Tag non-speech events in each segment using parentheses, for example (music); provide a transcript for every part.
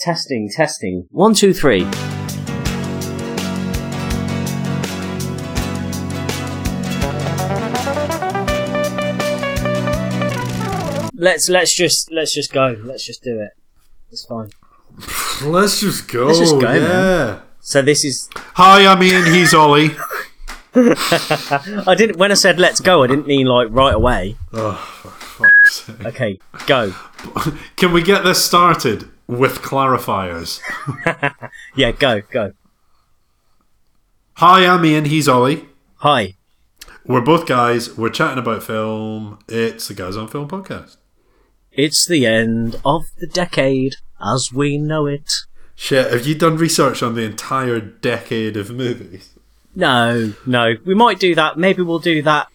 testing, testing. One, two, three. Let's let's just let's just go. Let's just do it. It's fine. Let's just go. Let's just go, yeah. man. So this is. Hi, I'm Ian. He's Ollie. (laughs) (laughs) I didn't when I said let's go. I didn't mean like right away. oh, for fuck's sake. Okay, go. (laughs) Can we get this started with clarifiers? (laughs) Yeah, go, go. Hi, I'm Ian. He's Ollie. Hi. We're both guys. We're chatting about film. It's the Guys on Film podcast. It's the end of the decade as we know it. Shit, have you done research on the entire decade of movies? No, no. We might do that. Maybe we'll do that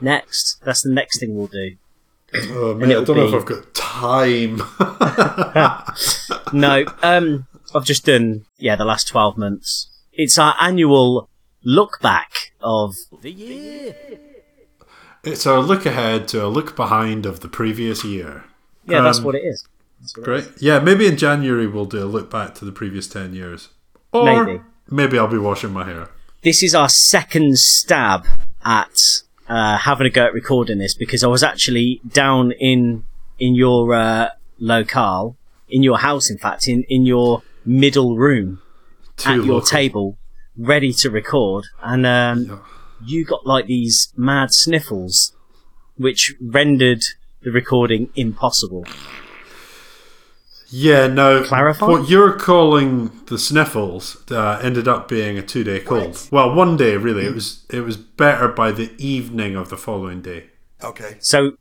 next. That's the next thing we'll do. Oh, man, I don't know if I've got time. (laughs) No, um, I've just done, yeah, the last 12 months. It's our annual look back of the year. it's our look ahead to a look behind of the previous year. Yeah, that's Um, what it is. What it Great. Yeah, maybe in January we'll do a look back to the previous 10 years. Or Maybe. maybe I'll be washing my hair. This is our second stab at uh, having a go at recording this because I was actually down in in your uh, locale, in your house, in fact, in, in your middle room Too at your local. table, ready to record, and um, you got like these mad sniffles, which rendered the recording impossible. Yeah, no. Clarify? What you're calling the sniffles uh, ended up being a two day cold. Well, one day really. It was it was better by the evening of the following day. Okay. So,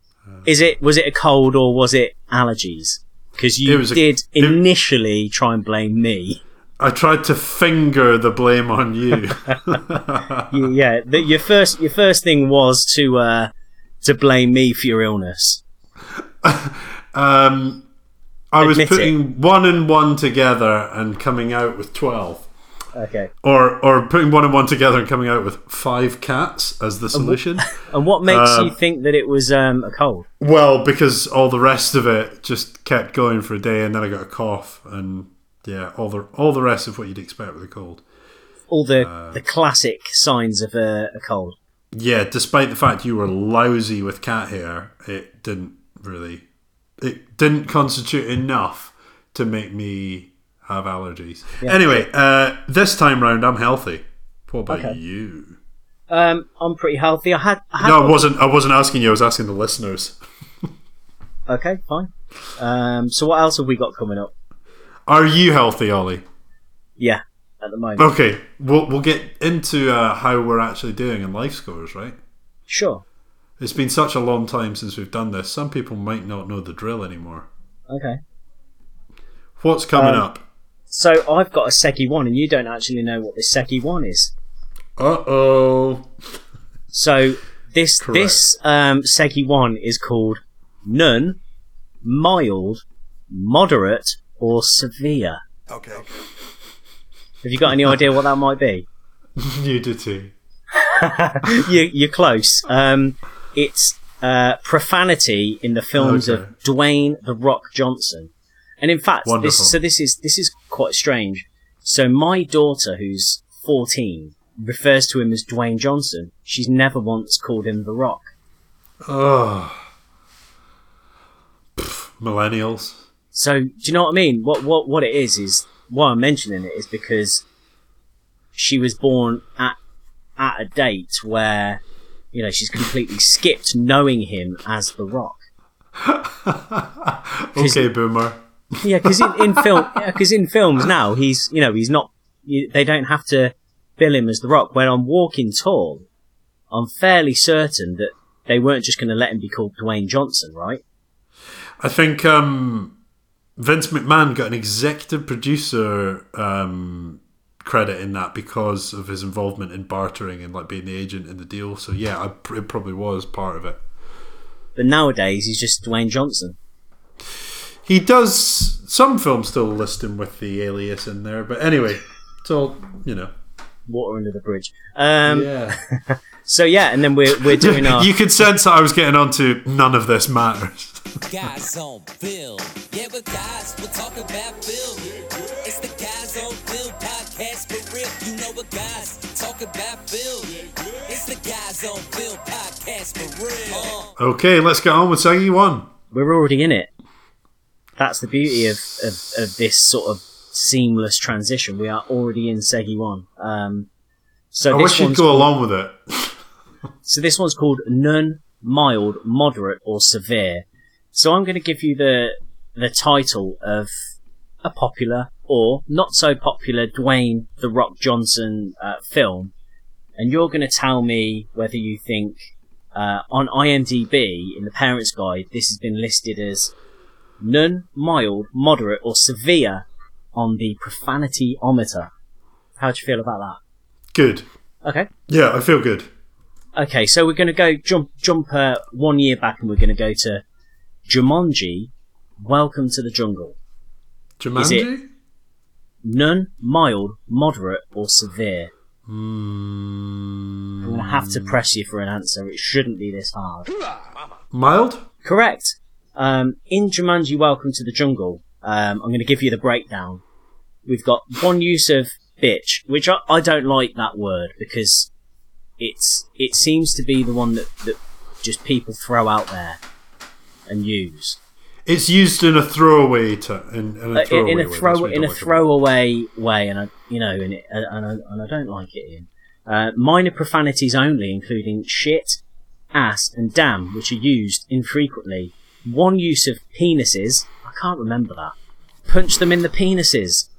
is it was it a cold or was it allergies? Because It you was a- did it- initially try and blame me. I tried to finger the blame on you. (laughs) (laughs) You- yeah, the, your first your first thing was to uh, to blame me for your illness. (laughs) um, I was Admit it. putting one and one together and coming out with twelve. Okay. Or, or putting one and one together and coming out with five cats as the solution. (laughs) And what makes Um, you think that it was um, a cold? Well, because all the rest of it just kept going for a day, and then I got a cough, and yeah, all the all the rest of what you'd expect with a cold. All the uh, the classic signs of a, a cold. Yeah, despite the fact you were lousy with cat hair, it didn't really, it didn't constitute enough to make me have allergies. Anyway, uh, this time round, I'm healthy. What about Okay. you? Um, I'm pretty healthy. I had, I had No, I wasn't. I wasn't asking you. I was asking the listeners. (laughs) okay, fine. Um, so what else have we got coming up? Are you healthy, Ollie? Yeah, at the moment. Okay, we'll we'll get into uh, how we're actually doing in life scores, right? Sure. It's been such a long time since we've done this. Some people might not know the drill anymore. Okay. What's coming Um, up? So I've got a Seki one, and you don't actually know what this Seki one is. Uh oh. So this (laughs) Correct. this um, Seki one is called none, mild, moderate, or severe. Okay. Have you got any idea what that might be? (laughs) you did too. (laughs) you, you're close. Um, it's uh, profanity in the films Okay. of Dwayne the Rock Johnson, and in fact, this so this is this is quite strange. So my daughter, who's 14, refers to him as Dwayne Johnson. She's never once called him the Rock. Oh. Pff, millennials. So do you know what I mean? What what what it is is why I'm mentioning it is because she was born at at a date where you know she's completely skipped knowing him as the Rock. (laughs) Okay, boomer. Yeah, because in, in (laughs) film, because in films now he's you know he's not. You, they don't have to bill him as the Rock. When on Walking Tall, I'm fairly certain that they weren't just going to let him be called Dwayne Johnson, right? I think um, Vince McMahon got an executive producer um, credit in that because of his involvement in bartering and like being the agent in the deal. So yeah, I, it probably was part of it. But nowadays he's just Dwayne Johnson. He does some films still list him with the alias in there, but anyway, it's all you know. Water under the bridge. Um, Yeah, (laughs) So yeah, and then we're we're doing our (laughs) you could sense that I was getting onto none of this matters. (laughs) Guys on film. Yeah, but guys, we'll talk about film. It's the Guys on Film podcast for real. You know what guys talk about film. It's the Guys on Film podcast for real. Uh, Okay, let's get on with Saggy 1. We're already in it. That's the beauty of, of, of this sort of seamless transition. We are already in Segi 1. Um, so I this wish you'd go called- along with it. So this one's called none, mild, moderate, or severe. So I'm going to give you the the title of a popular or not so popular Dwayne the Rock Johnson uh, film, and you're going to tell me whether you think uh, on IMDb in the Parents Guide this has been listed as none, mild, moderate, or severe on the profanity ometer. How do you feel about that? Good. Okay. Yeah, I feel good. Okay, so we're going to go jump jump uh, one year back, and we're going to go to Jumanji. Welcome to the jungle. Jumanji? None, mild, moderate, or severe. Mm, I'm going to have to press you for an answer. It shouldn't be this hard. mild? Correct. Um, in Jumanji: Welcome to the Jungle, um, I'm going to give you the breakdown. We've got one use of bitch, which I, I don't like that word because it's it seems to be the one that, that just people throw out there and use. It's used in a throwaway to, in, in a Uh, throwaway in, in a throw what in a throwaway way, and I, you know, and, it, and, I, and I don't like it in uh, minor profanities only, including shit, ass, and damn, which are used infrequently. One use of penises. I can't remember that. Punch them in the penises.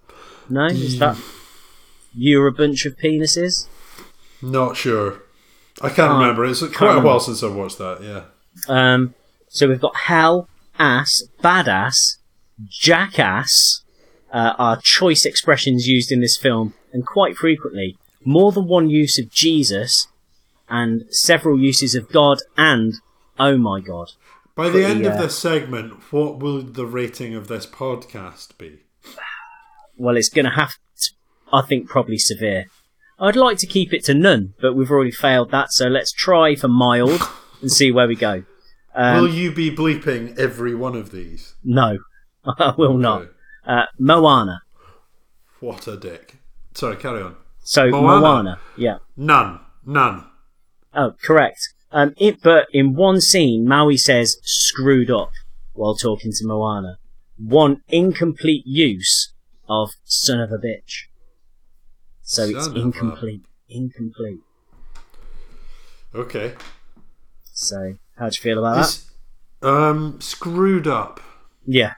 No, is that you're a bunch of penises? Not sure. I can't Oh, remember. It's quite a while on. since I've watched that, yeah. Um, so we've got hell, ass, badass, jackass, uh, are choice expressions used in this film, and quite frequently, more than one use of Jesus, and several uses of God, and oh my God. By the Pretty, end of uh, this segment, what will the rating of this podcast be? Well, it's going to have to, I think, probably severe. I'd like to keep it to none, but we've already failed that, so let's try for mild and see where we go. Um, will you be bleeping every one of these? no, (laughs) I will not. Uh, Moana. What a dick. Sorry, carry on. So Moana. Moana, yeah. None. None. Oh, correct. Um, it, but in one scene, Maui says "screwed up" while talking to Moana. One incomplete use of "son of a bitch." So it's Son a- incomplete. Incomplete. Okay. So how do you feel about that? um, screwed up. Yeah.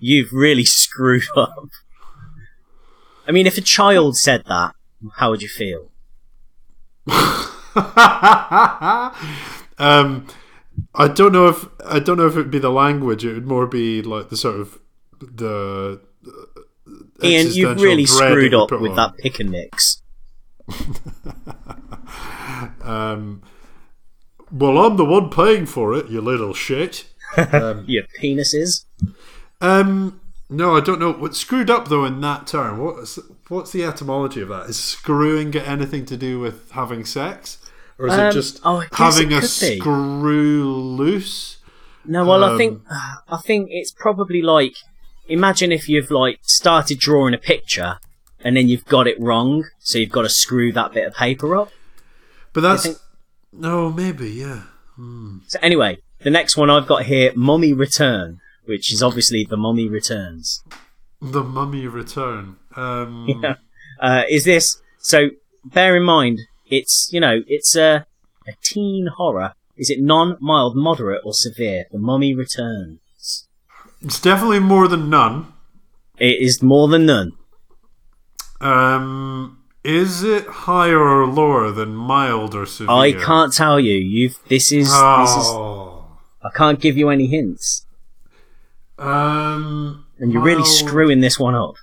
You've really (laughs) screwed up. I mean, if a child said that, how would you feel? (laughs) um, I don't know if I don't know if it'd be the language. It would more be like the sort of the. uh, Ian, you've really screwed up with on. that pick and mix. (laughs) Um, well, I'm the one paying for it, you little shit. (laughs) Your penises. Um, no, I don't know. What's screwed up though in that term? What's what's the etymology of that? Is screwing got anything to do with having sex, or is Um, it just oh, having it a be. screw loose? No, well, I Um, think I think it's probably like imagine if you've like started drawing a picture and then you've got it wrong, so you've got to screw that bit of paper up. But that's no, maybe yeah. So anyway, the next one I've got here, Mummy Return, which is obviously the Mummy Returns. The Mummy Return. Um, (laughs) Yeah. Uh, is this so? Bear in mind, it's you know it's a a teen horror. Is it non, mild, moderate, or severe? The Mummy Returns. It's definitely more than none. It is more than none. Um, is it higher or lower than mild or severe? I can't tell you. You've this is this is Oh. I can't give you any hints. Um, And you're really screwing this one up.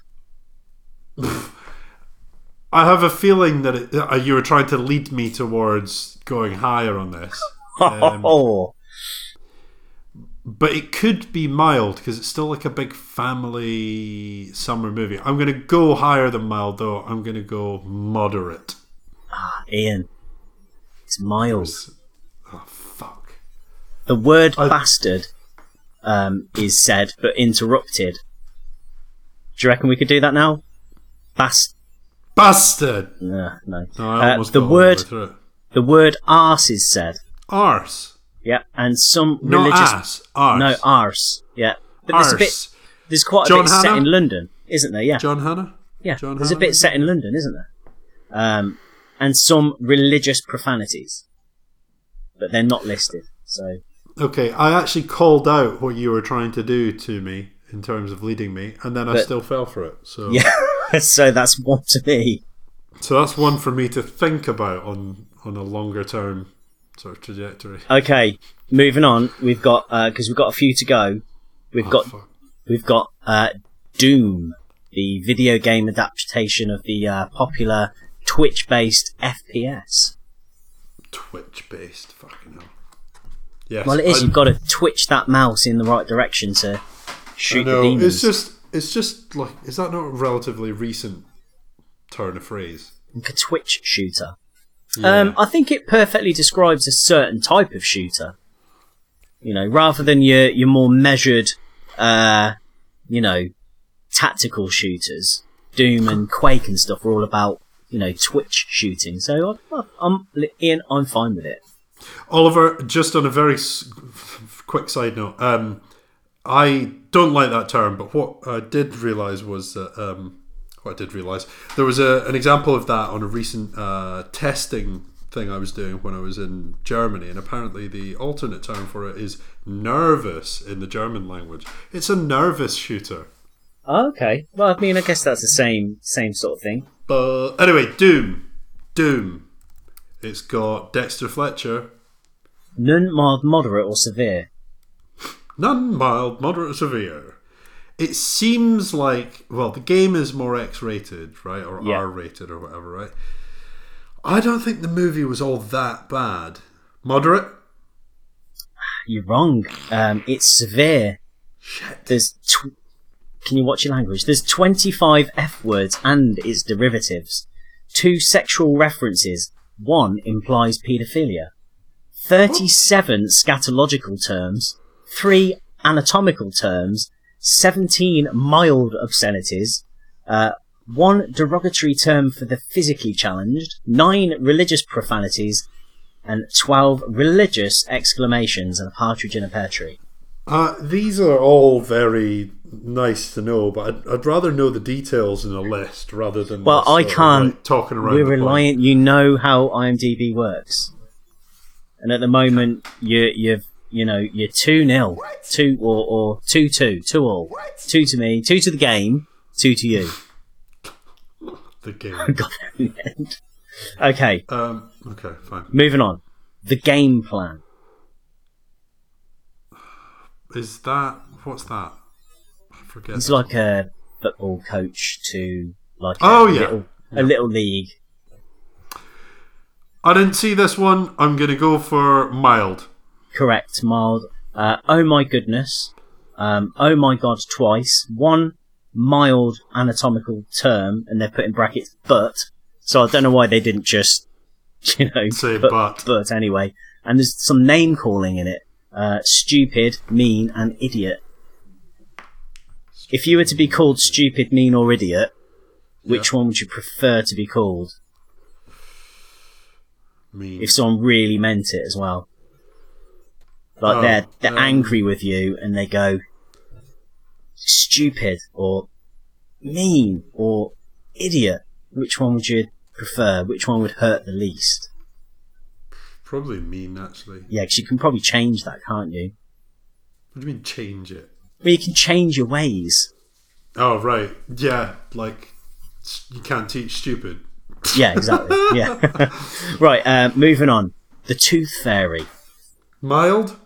I have a feeling that it, uh, you were trying to lead me towards going higher on this, (laughs) Um, oh, but it could be mild because it's still like a big family summer movie. I'm going to go higher than mild, though. I'm going to go moderate. Ah, Ian. It's mild. Oh fuck! the word I- bastard um, is said but interrupted. Do you reckon we could do that now? Bast. Bastard. No, no. No, Uh, the word the word arse is said. Arse. Yeah, and some Not religious ass. Arse. no arse. Yeah, but there's a bit Arse. there's quite a John bit set Hannah? in London, isn't there? Yeah, John Hannah. yeah. John there's a Hannah? bit set in London, isn't there? Um, and some religious profanities, but they're not listed. So Okay, I actually called out what you were trying to do to me in terms of leading me, and then I But- still fell for it. So, (laughs) yeah, so that's one to me. so that's one for me to think about on on a longer term sort of trajectory. Okay, moving on. We've got because we've got a few to go. We've got Fuck. we've got uh, Doom, the video game adaptation of the uh, popular Twitch-based FPS. Twitch based. Fucking hell. Yes. Well, it is. You've got to twitch that mouse in the right direction to shoot the demons. It's just. It's just like. Is that not a relatively recent turn of phrase? like a Twitch shooter. Yeah. Um, I think it perfectly describes a certain type of shooter. You know, rather than your your more measured, uh, you know, tactical shooters. Doom and Quake and stuff are all about you know Twitch shooting. So I, I'm Ian. I'm fine with it. Oliver, just on a very s- quick side note, um, I don't like that term, but what I did realise was that um, what I did realise there was a, an example of that on a recent uh, testing thing I was doing when I was in Germany, and apparently the alternate term for it is nervous in the German language. It's a nervous shooter. Okay. Well, I mean, I guess that's the same same sort of thing. But anyway, Doom, Doom. It's got Dexter Fletcher, None mild, moderate, or severe. None mild, moderate, or severe. It seems like well, the game is more X-rated, right, or Yeah. R-rated, or whatever, right? I don't think the movie was all that bad. Moderate. You're wrong. Um, it's severe. Shit. There's. Tw- Can you watch your language? There's 25 F words and its derivatives. Two sexual references. One implies paedophilia. 37 scatological terms. Three anatomical terms. 17 mild obscenities. Uh, one derogatory term for the physically challenged. Nine religious profanities. And 12 religious exclamations and a partridge in a pear tree. Uh, these are all very nice to know, but I'd, I'd rather know the details in a list rather than Well, I can't. like, talking around. We're the point. reliant. You know how IMDb works, and at the moment, you you've you know you're two nil, two or or two two, two all, two to me, two to the game, two to you. The game. (laughs) Got end. Okay, um, okay, fine. moving on. The game plan. Is that what's that? I forget. It's like a football coach to like a Oh, yeah. little, a little league. I didn't see this one. I'm gonna go for mild. Correct, mild. Uh, oh my goodness. Um, oh my god, twice. One mild anatomical term, and they're put in brackets, but. So I don't know why they didn't just, (laughs) you know, Say but, but. but anyway. And there's some name calling in it. Uh, stupid, mean, and idiot. If you were to be called stupid, mean, or idiot, which one would you prefer to be called? Mean. if someone really meant it as well. Like Oh, they're they're um, angry with you and they go stupid or mean or idiot. Which one would you prefer? Which one would hurt the least? Probably mean actually. Yeah, 'cause you can probably change that, can't you? What do you mean change it? Well, you can change your ways. Oh right, yeah. Like you can't teach stupid. Yeah, exactly. (laughs) yeah. (laughs) right. Uh, moving on. The Tooth Fairy. Mild.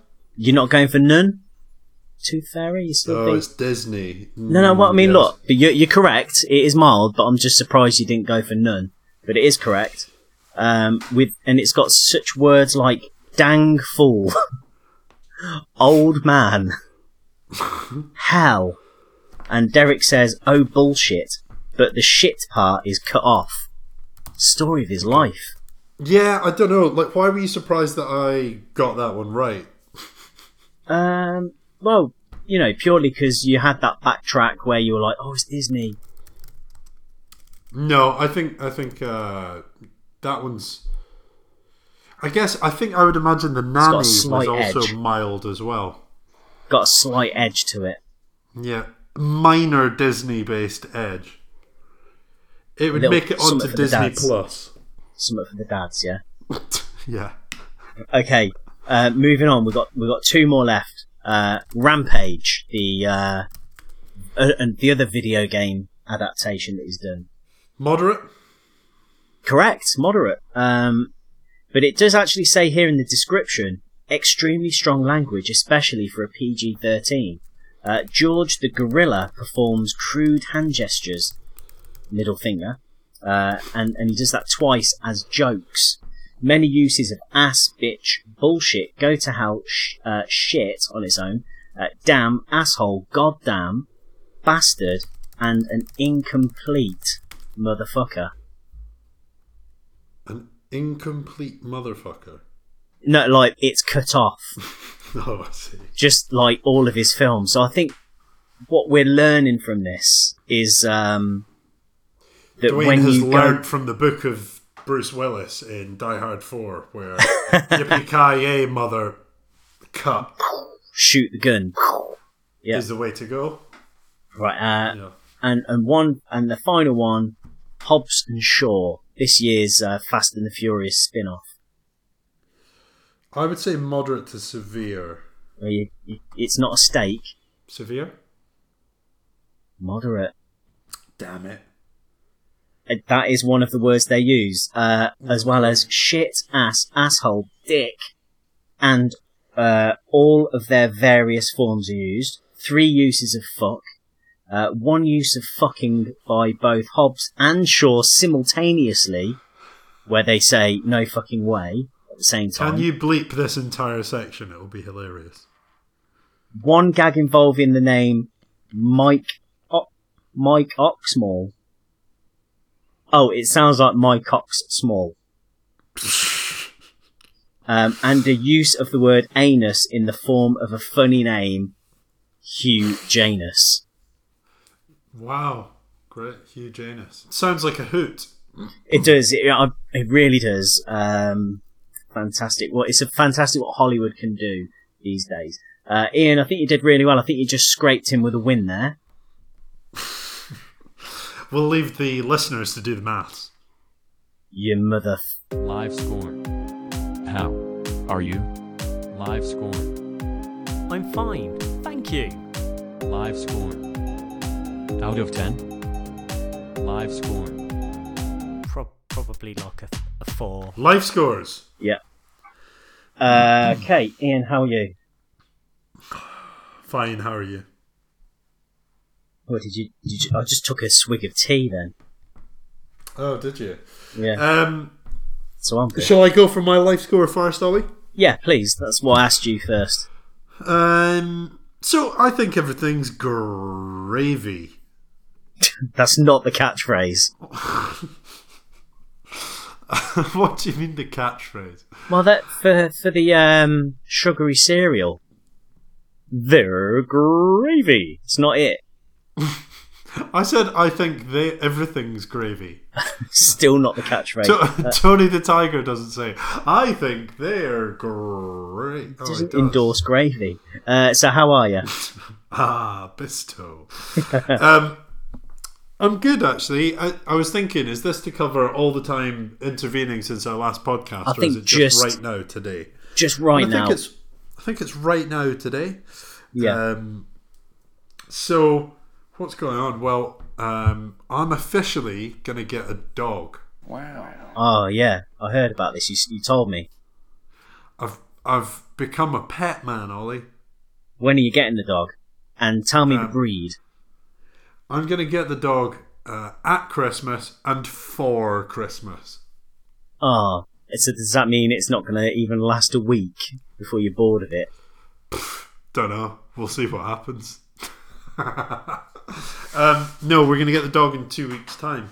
You're not going for none. Tooth Fairy. You still Oh, think? it's Disney. No, no. What I mean, Mm, look, but you're, you're correct. It is mild, but I'm just surprised you didn't go for none. But it is correct. Um, with and it's got such words like "dang fool," (laughs) "old man," (laughs) "hell," and Derek says, "Oh bullshit," but the shit part is cut off. Story of his life. Yeah, I don't know. Like, why were you surprised that I got that one right? Um, well, you know, purely because you had that backtrack where you were like, "Oh, it's Disney." No, I think I think uh, that one's. I guess I think I would imagine the nanny was slight also edge. mild as well. Got a slight edge to it. Yeah, minor Disney-based edge. It would Little make it onto Disney. Plus. Something for the dads, yeah. (laughs) Yeah. Okay, uh, moving on. We've got we've got two more left. Uh, Rampage, the uh, uh, and the other video game adaptation that he's done. Moderate. Correct, moderate. Um, but it does actually say here in the description, extremely strong language, especially for a PG-13. Uh, George the gorilla performs crude hand gestures, middle finger, uh, and and he does that twice as jokes. Many uses of ass, bitch, bullshit, go to hell, sh- uh, shit on its own, uh, damn, asshole, goddamn, bastard, and an incomplete motherfucker. An incomplete motherfucker. No, like it's cut off, (laughs) Oh, I see. just like all of his films. So I think what we're learning from this is um, that Dwayne when has you learned go, from the book of Bruce Willis in Die Hard 4, where (laughs) Yippee-ki-yay, mother, cut shoot the gun, Yeah. is the way to go. right? Uh, Yeah. and and one and the final one, Hobbs and Shaw, this year's uh, Fast and the Furious spin-off. I would say moderate to severe. You, it's not a steak, Severe? moderate. Damn it. Uh, That is one of the words they use, uh, as well as shit, ass, asshole, dick, and uh, all of their various forms are used. Three uses of fuck, uh, one use of fucking by both Hobbs and Shaw simultaneously, where they say no fucking way at the same time. Can you bleep this entire section? It will be hilarious. One gag involving the name Mike o- Mike Oxmall. Oh, it sounds like my cock's Small. (laughs) Um, and the use of the word anus in the form of a funny name, Hugh Janus. Wow. Great. Hugh Janus. Sounds like a hoot. It does. It, it really does. Um, fantastic. Well, it's a fantastic what Hollywood can do these days. Uh, Ian, I think you did really well. I think you just scraped him with a win there. (laughs) We'll leave the listeners to do the maths. You mother. Live score. How are you? Live score. I'm fine, thank you. Live score. Out of 10. Live score. Pro- probably like a, a four. Life scores. Yeah. Uh, okay, Ian, how are you? Fine. How are you? What did you, did you? I just took a swig of tea then. Oh, did you? Yeah, Um, so I'm good. shall I go for my life score first, Ollie? Yeah, please. That's what I asked you first. Um, so I think everything's gravy. (laughs) That's not the catchphrase. (laughs) what do you mean the catchphrase? Well, that for for the um sugary cereal. They're gravy. It's not it. (laughs) I said I think they everything's gravy. (laughs) Still not the catchphrase. To- Tony the Tiger doesn't say. I think they're great. Oh, doesn't does. endorse gravy. Uh, so how are you? (laughs) Ah, Bisto. um, I'm good actually. I, I was thinking, is this to cover all the time intervening since our last podcast, I or think is it just, just- right now today? Just right I now. think it's I think it's right now today. Yeah. Um, so what's going on? Well, um, I'm officially gonna get a dog. Wow. Oh yeah, I heard about this. You, you told me. I've I've become a pet man, Ollie. When are you getting the dog? And tell me the Um, breed. I'm gonna get the dog uh, at Christmas and for Christmas. Oh, so does that mean it's not going to even last a week before you're bored of it? Don't know. We'll see what happens. (laughs) um, no, we're gonna get the dog in two weeks' time.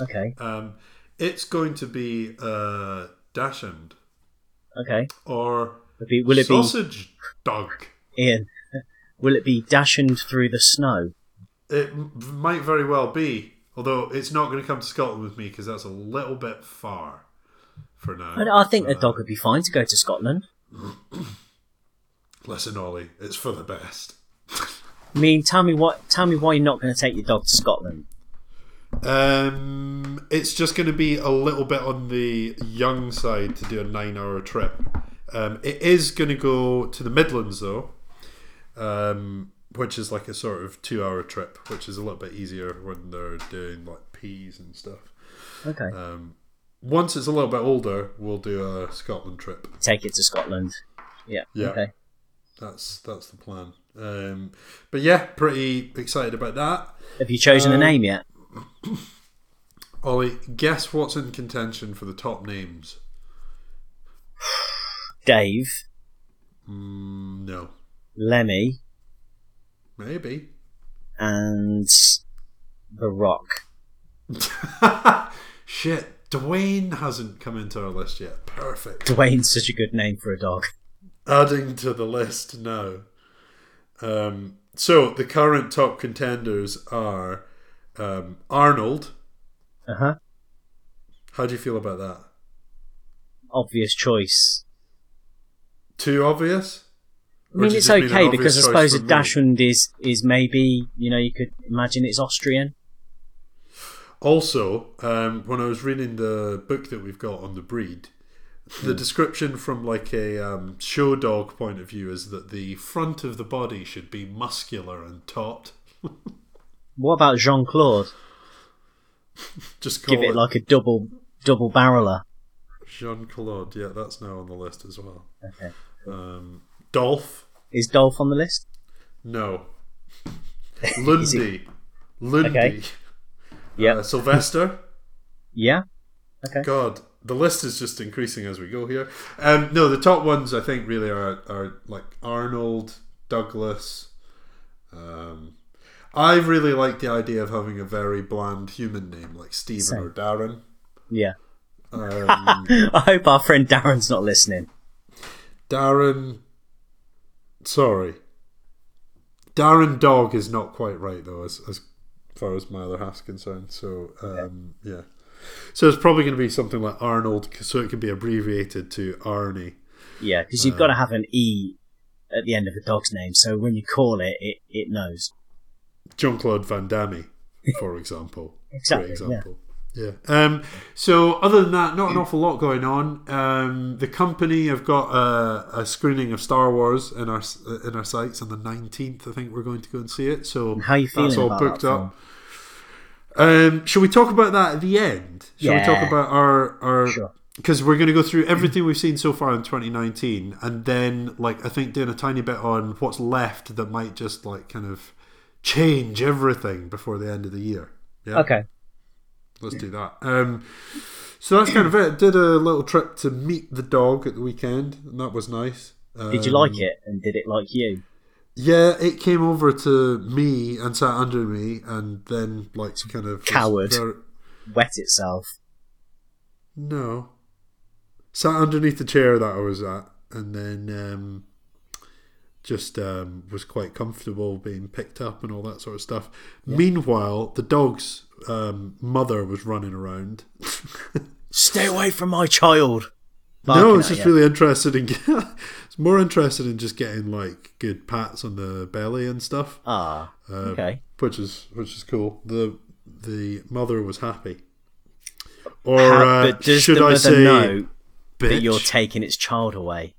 Okay, Um, it's going to be uh, Dachshund okay. or Will it be, will it be sausage dog. Ian, will it be dashing through the snow? It m- might very well be, although it's not going to come to Scotland with me because that's a little bit far for now. I, I think the dog would be fine to go to Scotland. (clears throat) Listen, Ollie, it's for the best. I mean, tell me what. Tell me why you're not going to take your dog to Scotland. Um, it's just going to be a little bit on the young side to do a nine-hour trip. Um, it is going to go to the Midlands though, um, which is like a sort of two-hour trip, which is a little bit easier when they're doing like peas and stuff. Okay. Um, once it's a little bit older, we'll do a Scotland trip. Take it to Scotland. Yeah. Yeah. Okay. That's that's the plan. Um, but yeah, pretty excited about that. Have you chosen a Um, name yet? (coughs) Ollie, guess what's in contention for the top names? Dave, Mm, no, Lemmy, maybe. and The Rock. (laughs) Shit, Dwayne hasn't come into our list yet. Perfect. Dwayne's such a good name for a dog. Adding to the list now. Um, so the current top contenders are um, Arnold. Uh huh. How do you feel about that? Obvious choice. Too obvious? I mean, it's just mean okay because I suppose a? Dachshund is is maybe you know you could imagine it's Austrian. Also, um, when I was reading the book that we've got on the breed, the description from like a um, show dog point of view is that the front of the body should be muscular and taut. (laughs) What about Jean Claude? Just call Give it like a double double barreler. Jean Claude. Yeah, that's now on the list as well. Okay. Um, Dolph. Is Dolph on the list? No. (laughs) Lundy. Lundy. Okay. Yeah. Uh, Sylvester. (laughs) Yeah. Okay. God, the list is just increasing as we go here. Um, no, the top ones I think really are are like Arnold, Douglas. Um, I really like the idea of having a very bland human name like Stephen Same. or Darren. Yeah. Um, (laughs) I hope our friend Darren's not listening. Darren, sorry, Darren Dog is not quite right though, as as far as my other half's concerned. So um, yeah, so it's probably going to be something like Arnold, so it can be abbreviated to Arnie. Yeah, because you've got to have an E at the end of a dog's name, so when you call it, it, it knows. Jean Claude Van Damme, for example. (laughs) Exactly, Great example. Yeah. Um, so other than that, not an awful lot going on. Um, the company have got a, a screening of Star Wars in our in our sites on the nineteenth. I think we're going to go and see it. So How you feeling that's all booked that up. Um, shall we talk about that at the end? Shall we talk about our our Sure. because we're going to go through everything we've seen so far in 2019, and then like I think doing a tiny bit on what's left that might just like kind of change everything before the end of the year. Yeah, Okay. let's do that. Um, so that's kind of it. Did a little trip to meet the dog at the weekend, and that was nice. Did you Um, like it, and did it like you? Yeah, it came over to me and sat under me, and then like kind of was Coward. very- Wet itself. No. Sat underneath the chair that I was at, and then um, just um, was quite comfortable being picked up and all that sort of stuff. Meanwhile, the dog's um, mother was running around. (laughs) Stay away from my child. no, Barking it's just really interested in. (laughs) more interested in just getting like good pats on the belly and stuff, Ah. uh, okay. which is which is cool. the The mother was happy. Or How- uh, should I say, know that you're taking its child away?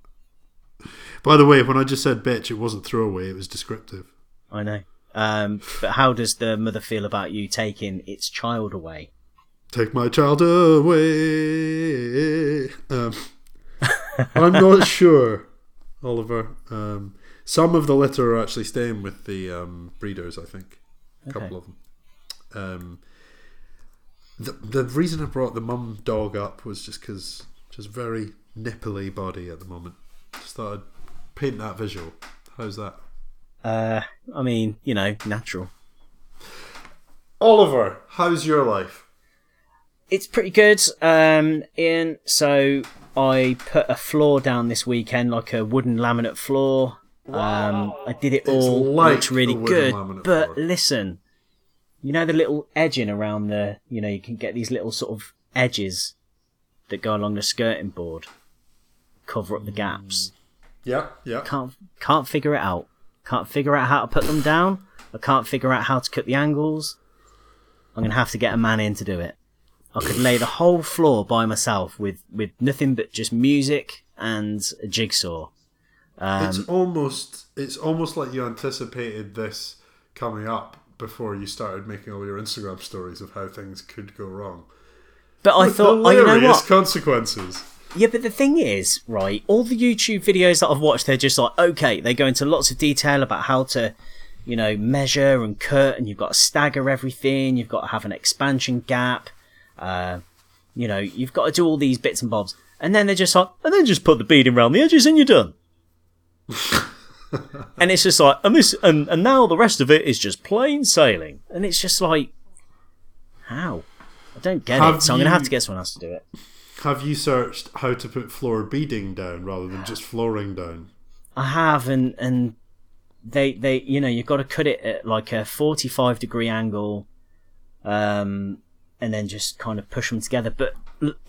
By the way, when I just said bitch, it wasn't throwaway; it was descriptive. I know. Um, but how does the mother feel about you taking its child away? Take my child away. Um, I'm not (laughs) sure, Oliver. Um, some of the litter are actually staying with the um, breeders. I think a couple of them. Um, the the reason I brought the mum dog up was just because just very nipply body at the moment. Just thought I'd paint that visual. How's that? Uh, I mean, you know, natural. Oliver, how's your life? It's pretty good, um, Ian. So I put a floor down this weekend, like a wooden laminate floor, Um, I did it It's all. like looks really good. But floor. listen, you know the little edging around the, you know, you can get these little sort of edges that go along the skirting board, cover up the gaps. Yeah, yeah. Can't can't figure it out. Can't figure out how to put them down. I can't figure out how to cut the angles. I'm gonna have to get a man in to do it. I could lay the whole floor by myself with with nothing but just music and a jigsaw. Um, it's almost it's almost like you anticipated this coming up before you started making all your Instagram stories of how things could go wrong. but I With thought, oh, you know what? consequences. Yeah, but the thing is, right, all the YouTube videos that I've watched, they're just like, okay, they go into lots of detail about how to, you know, measure and cut, and you've got to stagger everything, you've got to have an expansion gap, uh, you know, you've got to do all these bits and bobs. And then they're just like, and then just put the beading around the edges and you're done. (laughs) and it's just like, and this, and, and now the rest of it is just plain sailing. And it's just like, how? I don't get Have it, so I'm going to have to get someone else to do it. Have you searched how to put floor beading down rather than just flooring down? I have, and and they they you know you've got to cut it at like a forty five degree angle, um, and then just kind of push them together. But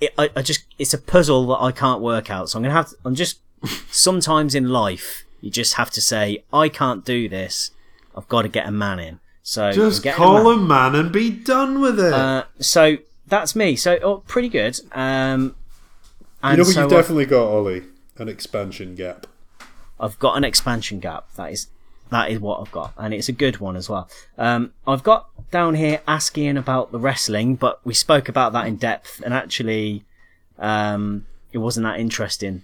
it, I, I just it's a puzzle that I can't work out. So I'm gonna have to. I'm just (laughs) sometimes in life you just have to say I can't do this. I've got to get a man in. So Just getting call man. a man and be done with it. Uh, so that's me. So oh, pretty good. Um, and you know what so you've I've- definitely got, Ollie? An expansion gap. I've got an expansion gap. That is that is what I've got, and it's a good one as well. Um, I've got down here asking about the wrestling, but we spoke about that in depth, and actually, um, it wasn't that interesting.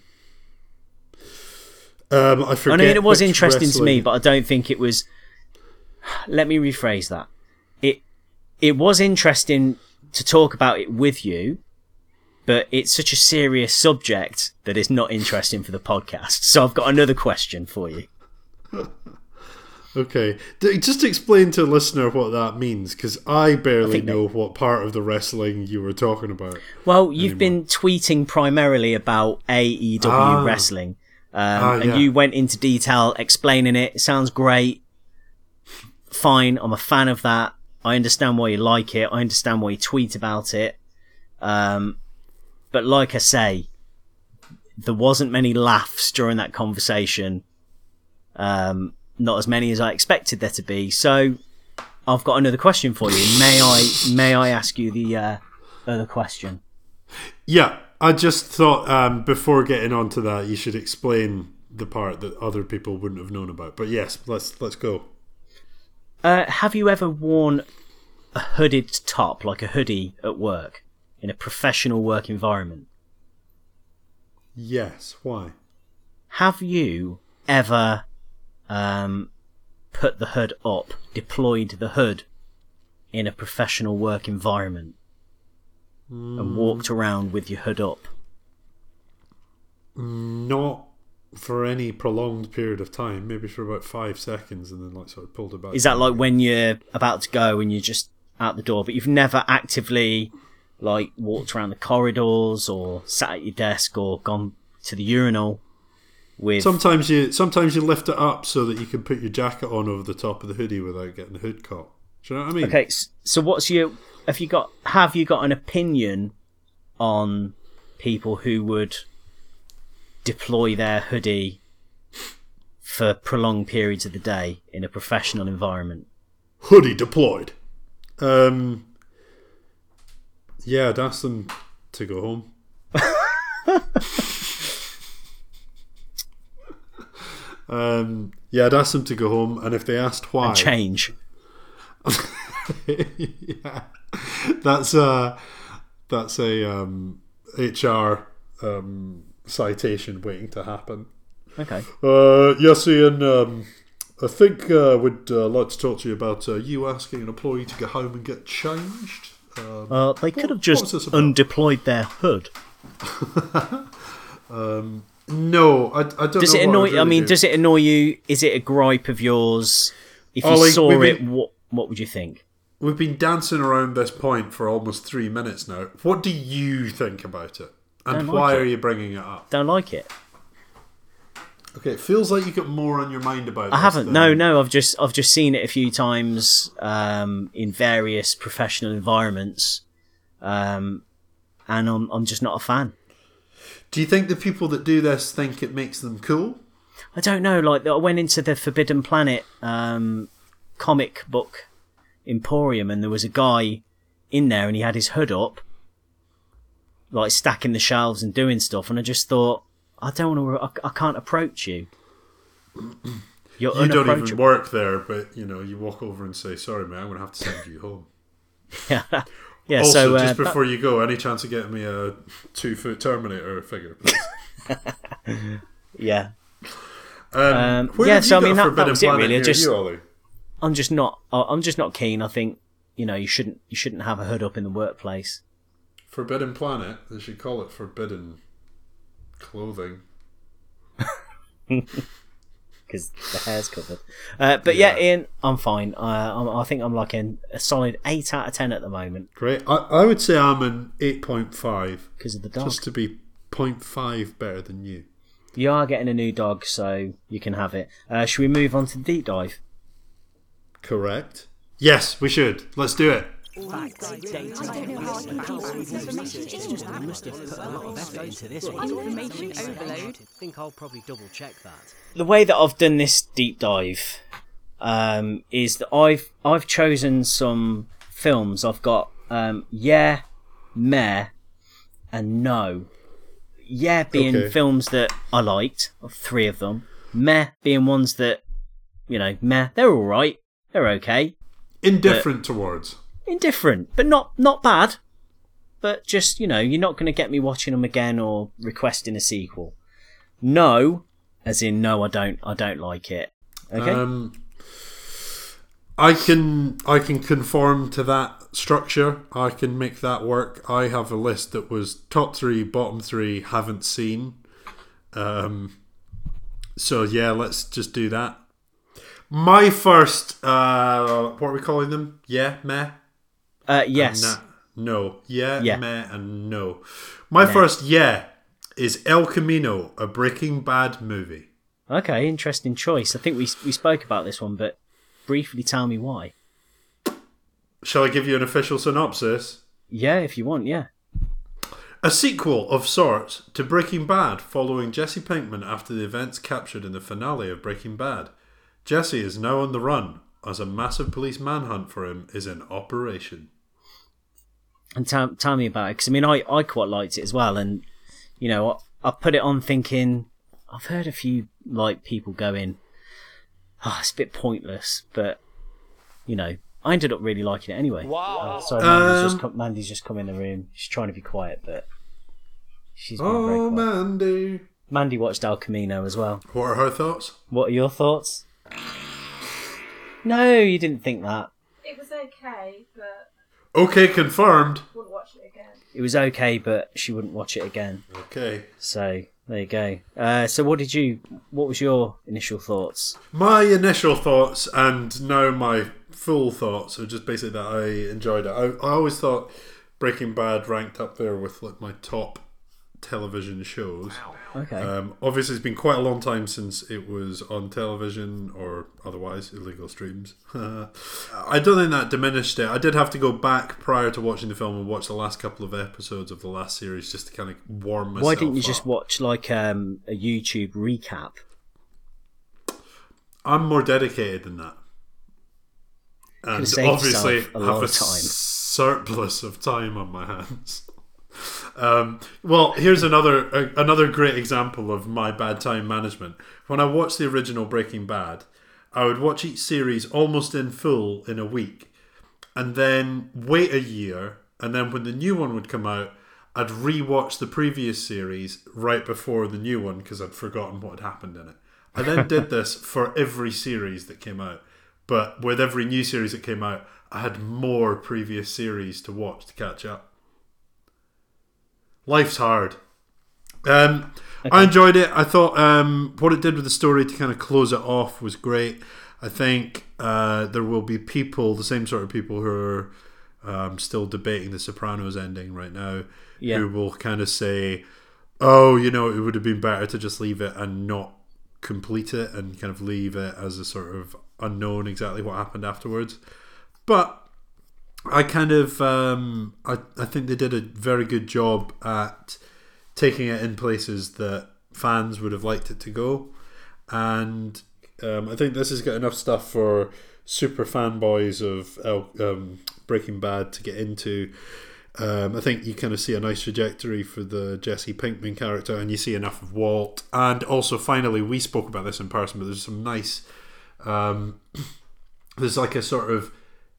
Um, I forget. I mean, it was interesting to me, but I don't think it was. Let me rephrase that. It it was interesting to talk about it with you, but it's such a serious subject that it's not interesting for the podcast. So I've got another question for you. (laughs) Okay, D- just explain to a listener what that means, because I barely that- know what part of the wrestling you were talking about. Well, you've been tweeting primarily about AEW Ah. wrestling, um, Ah, and you went into detail explaining it. It sounds great. Fine, I'm a fan of that. I understand why you like it. I understand why you tweet about it. Um, but like I say, there wasn't many laughs during that conversation. Um, not as many as I expected there to be. So, I've got another question for you. May I? May I ask you the uh, other question? Yeah, I just thought um, before getting on to that, you should explain the part that other people wouldn't have known about. But yes, let's let's go. Uh, have you ever worn a hooded top, like a hoodie, at work in a professional work environment? Yes, why? Have you ever um, put the hood up, deployed the hood in a professional work environment, and walked around with your hood up? Not for any prolonged period of time. Maybe for about five seconds, and then like sort of pulled it back. Is that like when you're about to go and you're just out the door, but you've never actively like walked around the corridors or sat at your desk or gone to the urinal with Sometimes you sometimes you lift it up so that you can put your jacket on over the top of the hoodie without getting the hood caught. Do you know what I mean? Okay, so what's your have you got have you got an opinion on people who would deploy their hoodie for prolonged periods of the day in a professional environment? Hoodie deployed. Um. Yeah, I'd ask them to go home. (laughs) um. Yeah, I'd ask them to go home, and if they asked why, Change. (laughs) yeah, that's a that's a um, HR um, citation waiting to happen. Okay. Uh, yes, Ian. Um, I think uh, would uh, like to talk to you about uh, you asking an employee to go home and get changed. Um, Uh, they could What- have just what was this about? undeployed their hood. (laughs) no, I, I don't. Does know it annoy? I'd I mean, do. does it annoy you? Is it a gripe of yours? If you Ollie, saw it, been- what what would you think? We've been dancing around this point for almost three minutes now. What do you think about it, and like why it. are you bringing it up? Don't like it. Okay, it feels like you got more on your mind about. I haven't. than- No, no. I've just I've just seen it a few times um, in various professional environments, um, and I'm I'm just not a fan. Do you think the people that do this think it makes them cool? I don't know. Like I went into the Forbidden Planet um, comic book emporium, and there was a guy in there, and he had his hood up, like stacking the shelves and doing stuff. And I just thought, I don't want to. I, I can't approach you. (clears throat) You're You don't even work there, but you know, you walk over and say, "Sorry, man, I'm going to have to send you home." (laughs) Yeah, yeah. also, so uh, just that- before you go, any chance of getting me a two-foot Terminator figure, please? (laughs) yeah. Um, Um, yeah, so I mean, that- that was it really, just- you? I'm just not. I'm just not keen. I think you know you shouldn't you shouldn't have a hood up in the workplace. Forbidden Planet. They should call it Forbidden Clothing. (laughs) because the hair's covered. Uh, but yeah. Ian, I'm fine. Uh, I'm, I think I'm like an, a solid eight out of ten at the moment Great. I, I would say I'm an eight point five, because of the dog. just to be 0.5 better than you. You are getting a new dog, so you can have it. Uh, should we move on to the deep dive? Correct. Yes, we should. Let's do it. Information overload. I think I'll probably double check that. The way that I've done this deep dive um, is that I've I've chosen some films. I've got um, yeah, meh, and no. Yeah, being Okay. films that I liked, three of them. Meh being ones that, you know, meh, they're all right, they're okay. Indifferent towards. Indifferent, but not not bad. But just you know, you're not going to get me watching them again or requesting a sequel. No, as in no, I don't. I don't like it. Okay. Um, I can I can conform to that structure. I can make that work. I have a list that was top three, bottom three, haven't seen. Um, so yeah, let's just do that. My first, uh, what are we calling them? Yeah, meh. Uh, yes. No. Yeah, Yeah. meh, and no. My first yeah is El Camino, a Breaking Bad movie. Okay, interesting choice. I think we we spoke about this one, but briefly tell me why. Shall I give you an official synopsis? Yeah, if you want. Yeah. A sequel of sorts to Breaking Bad, following Jesse Pinkman after the events captured in the finale of Breaking Bad. Jesse is now on the run as a massive police manhunt for him is in operation. And tell, tell me about it because I mean I, I quite liked it as well and you know I, I put it on thinking I've heard a few like people going oh it's a bit pointless but you know I ended up really liking it anyway wow sorry Mandy's, Um, just come, Mandy's just come in the room she's trying to be quiet but she's been very Oh, quiet. Mandy. Mandy watched El Camino as well What are her thoughts? what are your thoughts no you didn't think that It was okay, but Okay, confirmed. Wouldn't watch it was okay but she wouldn't watch it again Okay. So there you go. Uh, so what did you? What was your initial thoughts? My initial thoughts and now my full thoughts are just basically that I enjoyed it. I, I always thought Breaking Bad ranked up there with like my top television shows. Okay. Um, obviously, it's been quite a long time since it was on television or otherwise illegal streams. (laughs) I don't think that diminished it. I did have to go back prior to watching the film and watch the last couple of episodes of the last series just to kind of warm myself. Why didn't you up. just watch like um, a YouTube recap? I'm more dedicated than that. And obviously a have lot a of time. surplus of time on my hands. Um, well, here's another uh, another great example of my bad time management. When I watched the original Breaking Bad, I would watch each series almost in full in a week, and then wait a year, and then when the new one would come out, I'd rewatch the previous series right before the new one because I'd forgotten what had happened in it. I then (laughs) did this for every series that came out, but with every new series that came out, I had more previous series to watch to catch up. Life's hard. Um, I enjoyed it. I thought um, what it did with the story to kind of close it off was great. I think uh, there will be people, the same sort of people who are um, still debating the Sopranos ending right now, Yeah. who will kind of say, "Oh, you know, it would have been better to just leave it and not complete it and kind of leave it as a sort of unknown exactly what happened afterwards. But I kind of um, I I think they did a very good job at taking it in places that fans would have liked it to go, and um, I think this has got enough stuff for super fanboys of um, Breaking Bad to get into. Um, I think you kind of see a nice trajectory for the Jesse Pinkman character, and you see enough of Walt. And also, finally, we spoke about this in person, but there's some nice. Um, (clears throat) there's like a sort of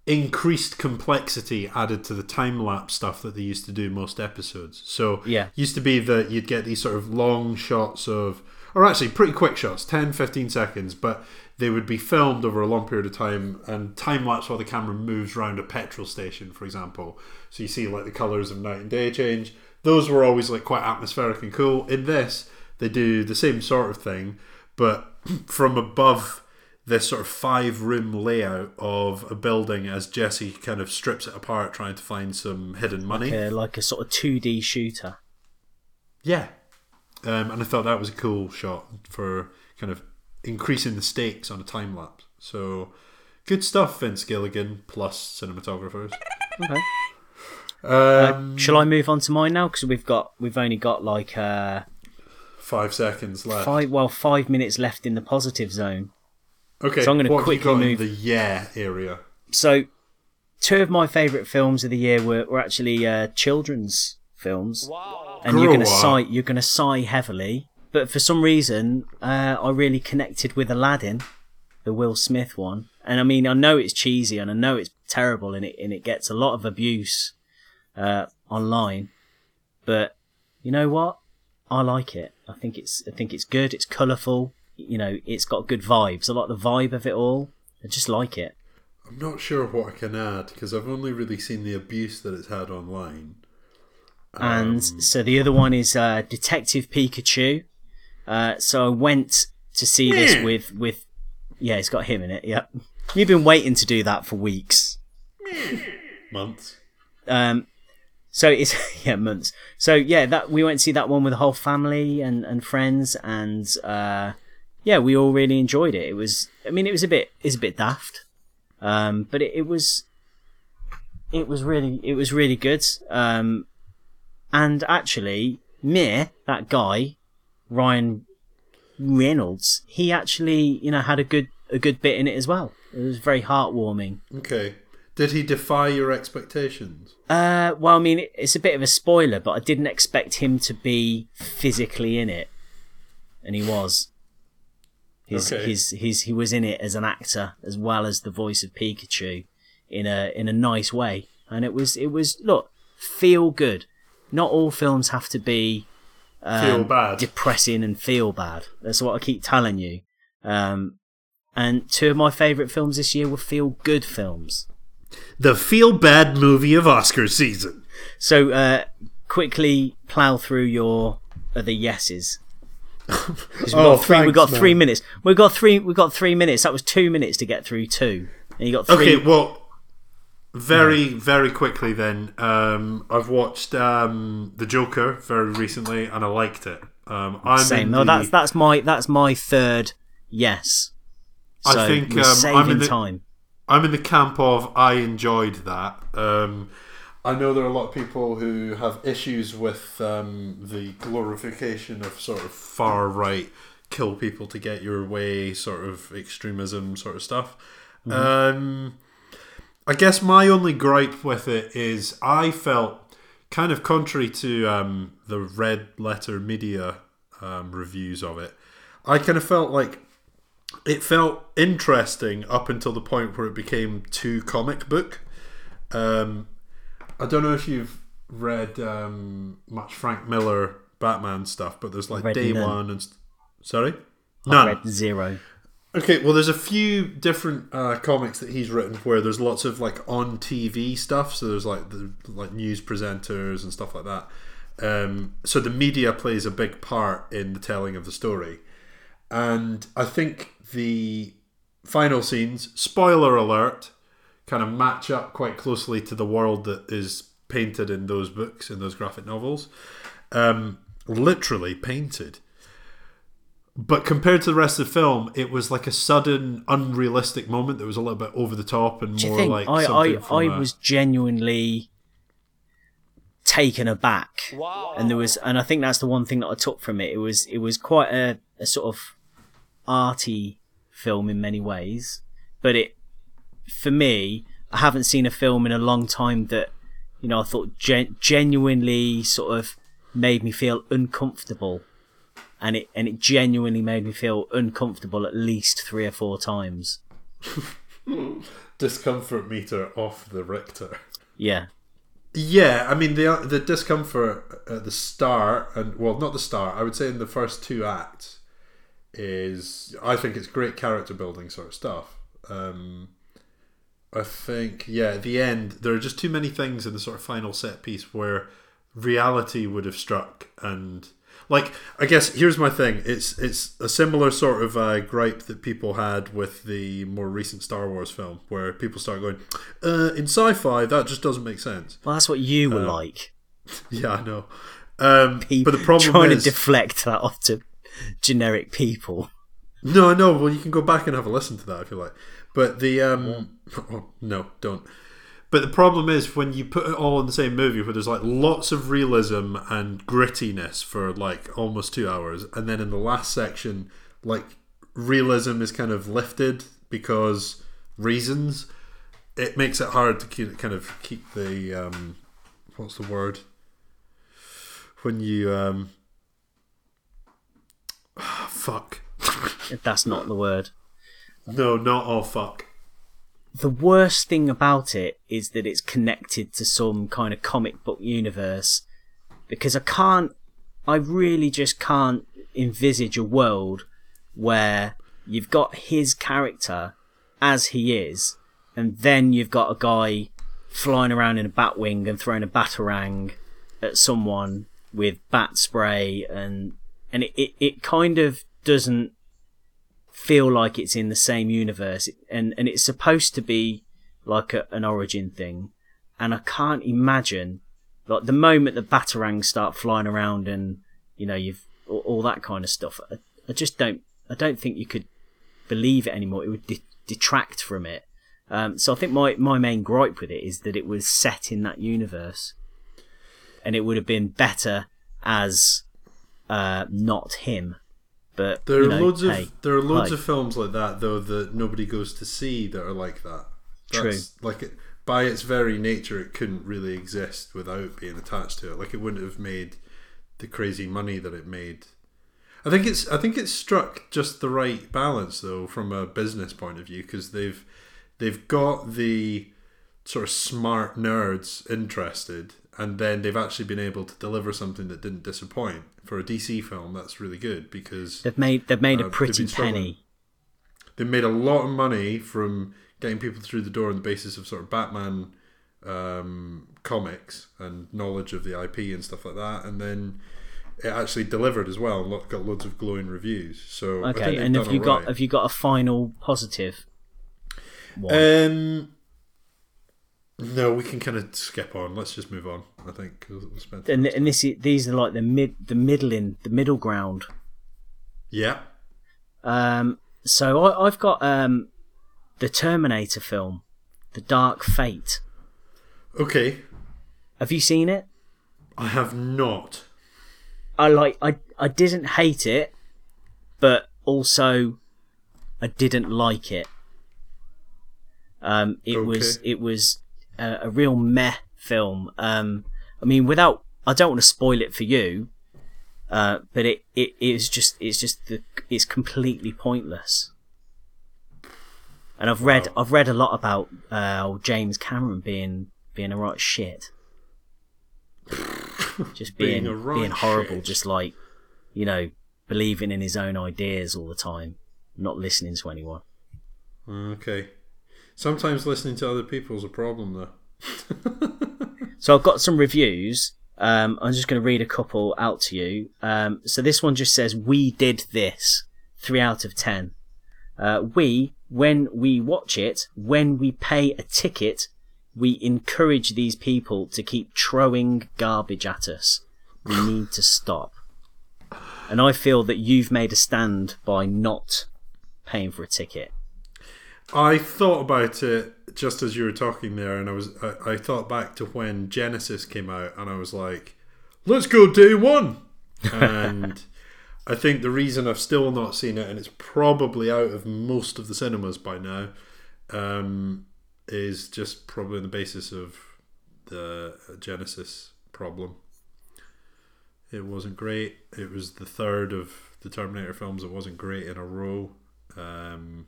increased complexity added to the time lapse stuff that they used to do most episodes. So Yeah. used to be that you'd get these sort of long shots of or actually pretty quick shots 10 15 seconds but they would be filmed over a long period of time and time lapse while the camera moves around a petrol station for example so you see like the colors of night and day change those were always like quite atmospheric and cool in this they do the same sort of thing but (clears throat) from above this sort of five room layout of a building as Jesse kind of strips it apart trying to find some hidden money. Uh, like a sort of 2D shooter. Yeah. Um, and I thought that was a cool shot for kind of increasing the stakes on a time lapse. So good stuff, Vince Gilligan plus cinematographers. Okay. Um, Shall I move on to mine now? Because we've got we've only got like uh, five seconds left. five well five minutes left in the positive zone. Okay, so I'm gonna what have you quickly got move- in the yeah area. So, two of my favourite films of the year were, were actually uh, children's films, and you're gonna sigh you're gonna sigh heavily. But for some reason, uh, I really connected with Aladdin, the Will Smith one. And I mean, I know it's cheesy and I know it's terrible, and it and it gets a lot of abuse uh, online. But you know what? I like it. I think it's I think it's good. It's colourful. You know, it's got good vibes. I like the vibe of it all. I just like it. I'm not sure what I can add because I've only really seen the abuse that it's had online. and so the other one is uh, Detective Pikachu. Uh, so I went to see this with with yeah, it's got him in it. Yep, you've been waiting to do that for weeks. Months. Um, so it's (laughs) yeah months. So yeah, that we went to see that one with the whole family and and friends, and uh, yeah, we all really enjoyed it. It was, I mean, it was a bit, it's a bit daft, um, but it, it was, it was really, it was really good. Um, and actually, Mir, that guy, Ryan Reynolds, he actually, you know, had a good a good bit in it as well. It was very heartwarming. Okay. Did he defy your expectations? Uh, well, I mean, it's a bit of a spoiler, but I didn't expect him to be physically in it, and he was. His, Okay. his, his, he was in it as an actor as well as the voice of Pikachu, in a in a nice way, and it was it was look feel good. Not all films have to be um, Feel bad. depressing and feel bad. That's what I keep telling you. Um, and two of my favourite films this year were feel good films. The feel bad movie of Oscar season. So uh, quickly plow through your other yeses. We've Oh, got three. thanks, got three minutes. We got three. We got three minutes. That was two minutes to get through two. And you got three. Okay, well, very, very quickly then. Um, I've watched um, The Joker very recently and I liked it. Um, I'm Same. No, the- that's that's my that's my third yes. I So think, we're um, I'm saving in the- time. I'm in the camp of I enjoyed that. Um, I know there are a lot of people who have issues with um, the glorification of sort of far right, kill people to get your way, sort of extremism, sort of stuff. Um, I guess my only gripe with it is I felt kind of contrary to um, the red letter media um, reviews of it. I kind of felt like it felt interesting up until the point where it became too comic book. Um, I don't know if you've read um, much Frank Miller Batman stuff, but there's like read Day none. One and st- sorry, none. read zero. Okay, well, there's a few different uh, comics that he's written where there's lots of like on TV stuff. So there's like the like news presenters and stuff like that. Um, so the media plays a big part in the telling of the story, and I think the final scenes, spoiler alert, kind of match up quite closely to the world that is painted in those books in those graphic novels. Um, literally painted but compared to the rest of the film, it was like a sudden, unrealistic moment that was a little bit over the top and Do you more think like I something I, from I a- was genuinely taken aback, and there was, and I think that's the one thing that I took from it. It was it was quite a, a sort of arty film in many ways, but it for me, I haven't seen a film in a long time that you know I thought gen- genuinely sort of made me feel uncomfortable. And it and it genuinely made me feel uncomfortable at least three or four times. (laughs) discomfort meter off the Richter. Yeah, Yeah, I mean the the discomfort at the start and well, not the start. I would say in the first two acts is I think it's great character building sort of stuff. Um, I think yeah, at the end there are just too many things in the sort of final set piece where reality would have struck and like I guess here's my thing. It's it's a similar sort of uh, gripe that people had with the more recent Star Wars film, where people start going, uh, in sci-fi that just doesn't make sense. well, that's what you were like. (laughs) Yeah, I know. Um, but the problem trying is, to deflect that off to generic people. no, no. Well, you can go back and have a listen to that if you like. But the um, (laughs) oh, no, don't. But the problem is when you put it all in the same movie, where there's like lots of realism and grittiness for like almost two hours, and then in the last section, like realism is kind of lifted because reasons. It makes it hard to keep, kind of keep the um, what's the word when you um, (sighs) fuck. That's not the word. No, not all fuck. The worst thing about it is that it's connected to some kind of comic book universe. Because I can't, I really just can't envisage a world where you've got his character as he is, and then you've got a guy flying around in a batwing and throwing a batarang at someone with bat spray and and it, it, it kind of doesn't feel like it's in the same universe and and it's supposed to be like a, an origin thing. And I can't imagine like the moment the batarangs start flying around and you know you've all, all that kind of stuff I, I just don't I don't think you could believe it anymore. It would de- detract from it. Um, so I think my my main gripe with it is that it was set in that universe and it would have been better as uh, not him but There are you know, loads hey, of there are loads hi. of films like that though that nobody goes to see that are like that. True. Like it, by its very nature, it couldn't really exist without being attached to it. Like it wouldn't have made the crazy money that it made. I think it's I think it's struck just the right balance though from a business point of view because they've they've got the sort of smart nerds interested and then they've actually been able to deliver something that didn't disappoint for a DC film that's really good because They've made they've made Uh, a pretty penny. they made a lot of money from getting people through the door on the basis of sort of Batman um, comics and knowledge of the IP and stuff like that, and then it actually delivered as well and got loads of glowing reviews. So Okay, and have you got have you got a final positive? One? Um, no, we can kind of skip on. Let's just move on. I think and and this is- these are like the mid the middling the middle ground. yeah. Um, so I, I've got um, the Terminator film, The Dark Fate. Okay. Have you seen it? I have not. I like I I didn't hate it, but also I didn't like it. Um, it was it was a, a real meh film. Um, I mean, without I don't want to spoil it for you, uh, but it, it it's just it's just the, it's completely pointless. And I've read I've read a lot about uh, James Cameron being being a right shit. (laughs) Just Being being a right being horrible, shit. just like you know, believing in his own ideas all the time, not listening to anyone. Okay. Sometimes listening to other people's a problem, though. (laughs) So I've got some reviews. Um, I'm just going to read a couple out to you. Um, so this one just says, "We did this." Three out of ten. Uh, we, when we watch it, when we pay a ticket, we encourage these people to keep throwing garbage at us. We (laughs) need to stop. and I feel that you've made a stand by not paying for a ticket. I thought about it just as you were talking there, and I was I, I thought back to when Genisys came out, and I was like, "Let's go day one." And I think the reason I've still not seen it, and it's probably out of most of the cinemas by now, um, is just probably on the basis of the Genisys problem. It wasn't great. It was the third of the Terminator films It wasn't great in a row. Um,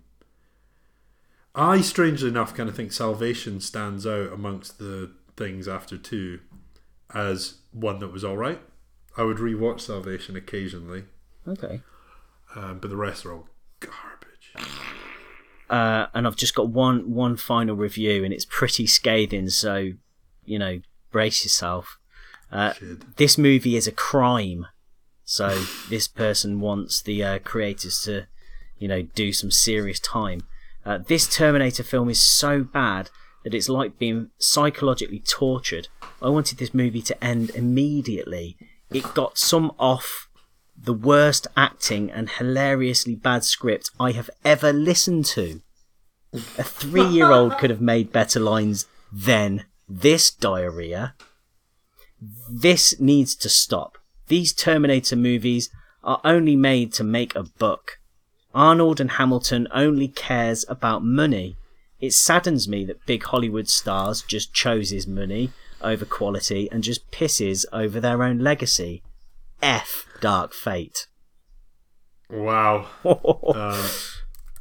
I, strangely enough, kind of think Salvation stands out amongst the things after two as one that was all right. I would rewatch Salvation occasionally, Okay. um, but the rest are all garbage. Uh, and I've just got one one final review, and it's pretty scathing. So, you know, brace yourself. Uh, this movie is a crime. So (laughs) this person wants the uh, creators to, you know, do some serious time. Uh, this Terminator film is so bad that it's like being psychologically tortured. I wanted this movie to end immediately. It got some off the worst acting and hilariously bad script I have ever listened to. A three year old could have made better lines than this diarrhea. This needs to stop. These Terminator movies are only made to make a buck. Arnold and Hamilton only cares about money. It saddens me that big Hollywood stars just chooses money over quality and just pisses over their own legacy. F Dark Fate. Wow. (laughs) Um,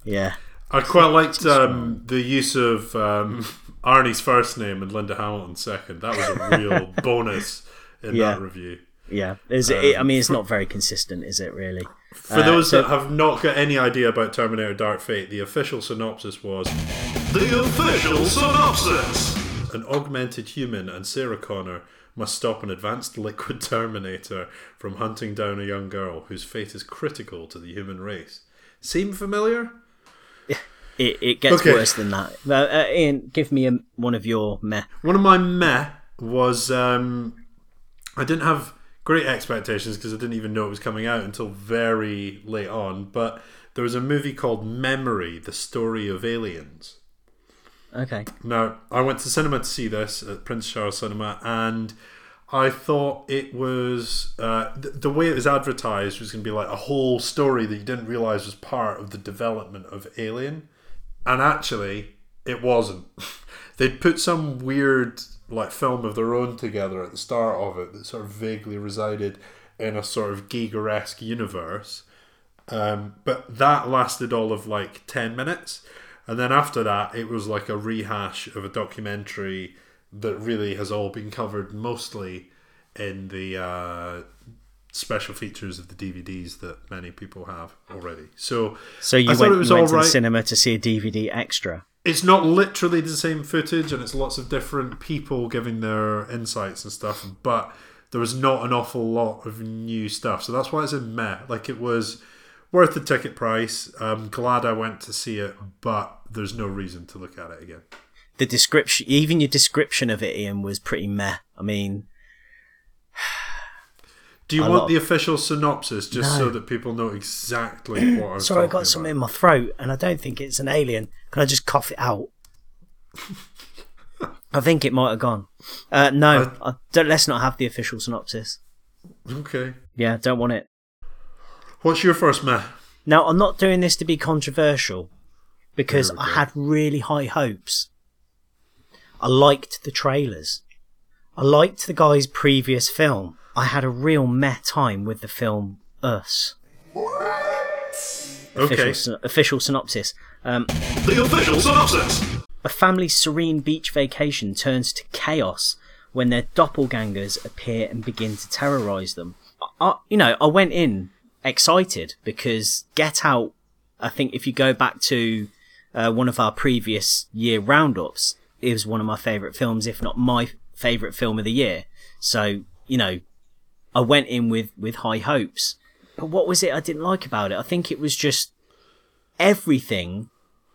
yeah. I quite liked um, the use of um, (laughs) Arnie's first name and Linda Hamilton's second. That was a real (laughs) bonus in Yeah. that review. Yeah, is it, I mean, it's not very consistent, is it? Really? For Uh, those so- that have not got any idea about Terminator Dark Fate, the official synopsis was The official synopsis! An augmented human and Sarah Connor must stop an advanced liquid Terminator from hunting down a young girl whose fate is critical to the human race. Seem familiar? It, it gets Okay. worse than that. Uh, Ian, give me a, one of your meh. One of my meh was um, I didn't have great expectations because I didn't even know it was coming out until very late on. But there was a movie called Memory: The Story of Aliens. Okay. Now, I went to cinema to see this at Prince Charles Cinema, and I thought it was uh, th- the way it was advertised was going to be like a whole story that you didn't realize was part of the development of Alien, and actually, it wasn't. (laughs) They'd put some weird like film of their own together at the start of it that sort of vaguely resided in a sort of Giger-esque universe. Um, but that lasted all of like 10 minutes. And then after that, it was like a rehash of a documentary that really has all been covered mostly in the uh, special features of the DVDs that many people have already. So, So you I went, it was you went all to the cinema to see a DVD extra. It's not literally the same footage, and it's lots of different people giving their insights and stuff, but there was not an awful lot of new stuff. So that's why it's a meh. Like it was worth the ticket price. I'm glad I went to see it, but there's no reason to look at it again. The description, even your description of it, Ian, was pretty meh. I mean, Do you A lot want of- the official synopsis just so that people know exactly (clears throat) what I was sorry, I talking got something in my throat, and I don't think it's an alien. Can I just cough it out? (laughs) I think it might have gone. Uh, no, I don't, let's not have the official synopsis. Okay. Yeah, don't want it. What's your first meh? Now, I'm not doing this to be controversial because I had really high hopes. I liked the trailers. I liked the guy's previous film. I had a real meh time with the film Us. Okay. Official, official synopsis. Um, The official synopsis. a family's serene beach vacation turns to chaos when their doppelgangers appear and begin to terrorize them. I, I- you know, I went in excited because Get Out, I think if you go back to uh, one of our previous year roundups, it was one of my favorite films, if not my favorite film of the year. So, you know, I went in with, with high hopes. But what was it I didn't like about it? I think it was just everything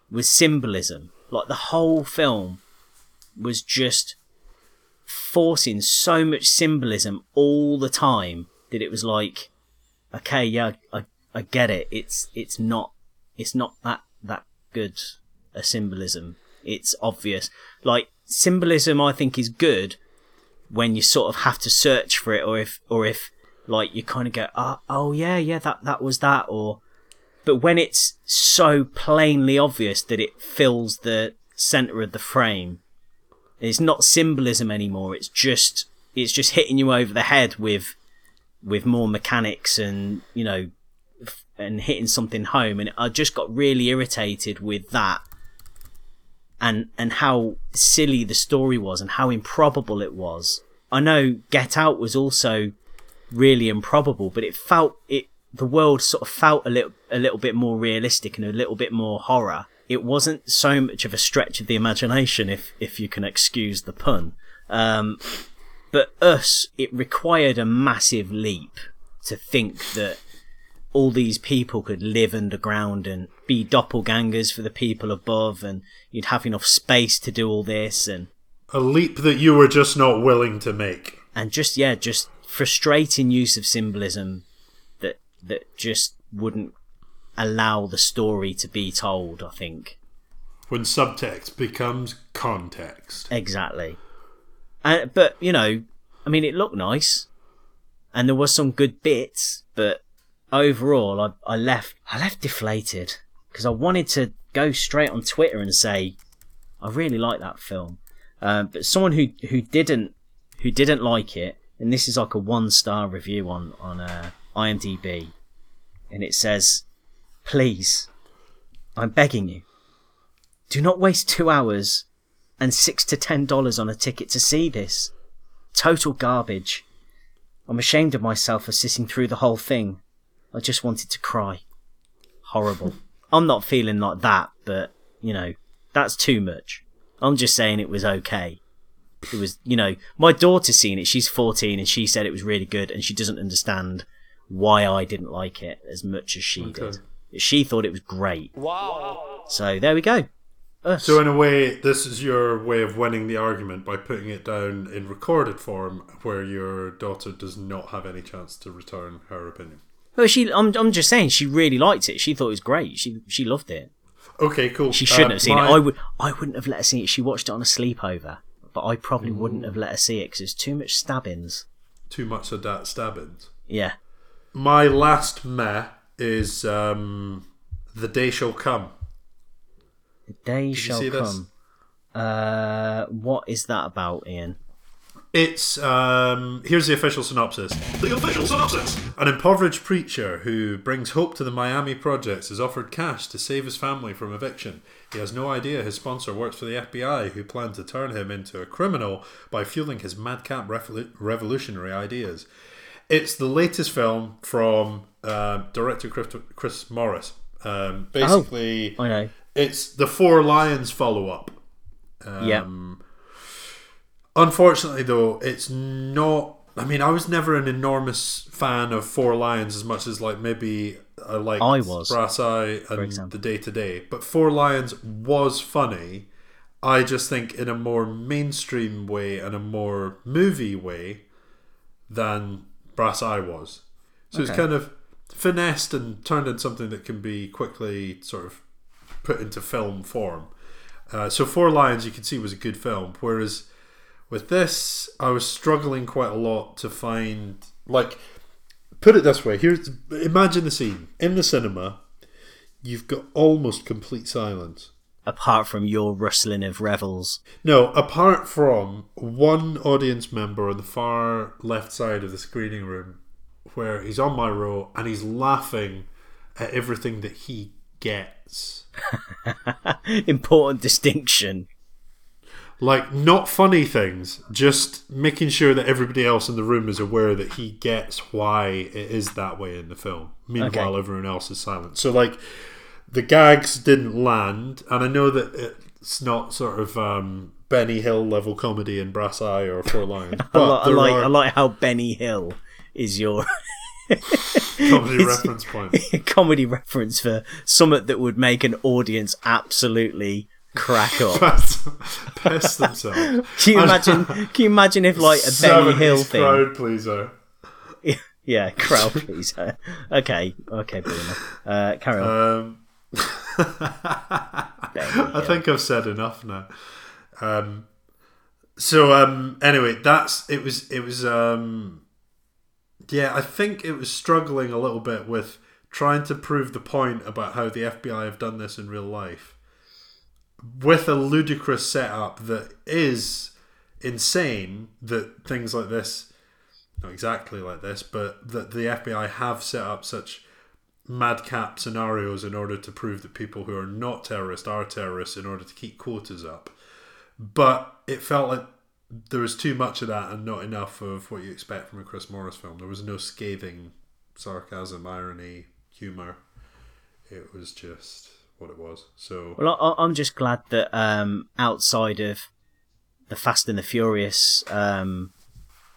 was symbolism. Like the whole film was just forcing so much symbolism all the time that it was like, okay, yeah, I, I get it. It's it's not it's not that that good a symbolism. It's obvious. Like symbolism, I think is good when you sort of have to search for it, or if or if like you kind of go, oh, oh yeah, yeah, that that was that, or but when it's so plainly obvious that it fills the center of the frame, it's not symbolism anymore. It's just it's just hitting you over the head with with more mechanics and you know and hitting something home. And I just got really irritated with that and and how silly the story was and how improbable it was. I know Get Out was also really improbable, but it felt it the world sort of felt a little a little bit more realistic and a little bit more horror. It wasn't so much of a stretch of the imagination, if if you can excuse the pun. Um, but us, it required a massive leap to think that all these people could live underground and be doppelgangers for the people above, and you'd have enough space to do all this, and A leap that you were just not willing to make. and just yeah, just frustrating use of symbolism that that just wouldn't allow the story to be told. I think When subtext becomes context. exactly. And but you know, I mean, it looked nice, and there was some good bits, but overall, I I left I left deflated because I wanted to go straight on Twitter and say I really like that film. Um, but someone who who didn't who didn't like it, and this is like a one star review on on uh, IMDb, and it says, "Please, I'm begging you, do not waste two hours and six to ten dollars on a ticket to see this. Total garbage. I'm ashamed of myself for sitting through the whole thing. I just wanted to cry. Horrible. I'm not feeling like that, but you know, that's too much. I'm just saying it was okay. It was, you know, my daughter's seen it. She's 14 and she said it was really good and she doesn't understand why I didn't like it as much as she did. She thought it was great. Wow. So there we go. Us. So in a way, this is your way of winning the argument by putting it down in recorded form, where your daughter does not have any chance to return her opinion. Well, she. I'm. I'm just saying. She really liked it. She thought it was great. She. She loved it. Okay, cool. She shouldn't Uh, have seen my- it. I would. I wouldn't have let her see it. She watched it on a sleepover, but I probably wouldn't have let her see it because there's too much stabbings. Too much of that stabbings. Yeah. My last meh is um, the day shall come. The day you shall see this? come. Uh, what is that about, Ian? It's um, here's the official synopsis. The official synopsis. An impoverished preacher who brings hope to the Miami projects is offered cash to save his family from eviction. He has no idea his sponsor works for the FBI, who plan to turn him into a criminal by fueling his madcap revolu- revolutionary ideas. It's the latest film from um director Chris, Chris Morris. Um, basically, I know. it's the Four Lions follow up. yeah. Um, Unfortunately, though, it's not. I mean, I was never an enormous fan of Four Lions as much as like maybe I like I was, Brass Eye and the Day Today. But Four Lions was funny. I just think in a more mainstream way and a more movie way than Brass Eye was. So it's kind of finessed and turned into something that can be quickly sort of put into film form. Uh, so Four Lions, you can see, was a good film. Whereas with this, I was struggling quite a lot to find like. Put it this way: here's imagine the scene in the cinema. You've got almost complete silence. Apart from your rustling of revels. No, apart from one audience member on the far left side of the screening room, where he's on my row and he's laughing at everything that he gets. (laughs) Important distinction. Like, not funny things, just making sure that everybody else in the room is aware that he gets why it is that way in the film. Meanwhile, Okay. everyone else is silent. So, like, the gags didn't land, and I know that it's not sort of um, Benny Hill level comedy in Brass Eye or Four Lions, I, (laughs) but I like. are I like how Benny Hill is your (laughs) comedy (laughs) reference point. comedy reference for something that would make an audience absolutely crack up. Piss- themselves. (laughs) Can you imagine? Can you imagine if like a Benny Hill 70s thing? crowd pleaser. (laughs) Yeah, crowd pleaser. okay, okay, Bruno. Uh, carry on. Um, (laughs) I think I've said enough now. Um, so um, anyway, that's it was it was um, yeah. I think it was struggling a little bit with trying to prove the point about how the FBI have done this in real life with a ludicrous setup that is insane. That things like this, not exactly like this, but that the FBI have set up such madcap scenarios in order to prove that people who are not terrorists are terrorists in order to keep quotas up. But it felt like there was too much of that and not enough of what you expect from a Chris Morris film. There was no scathing sarcasm, irony, humor. It was just what it was. So Well, I, I'm just glad that um, outside of the Fast and the Furious um,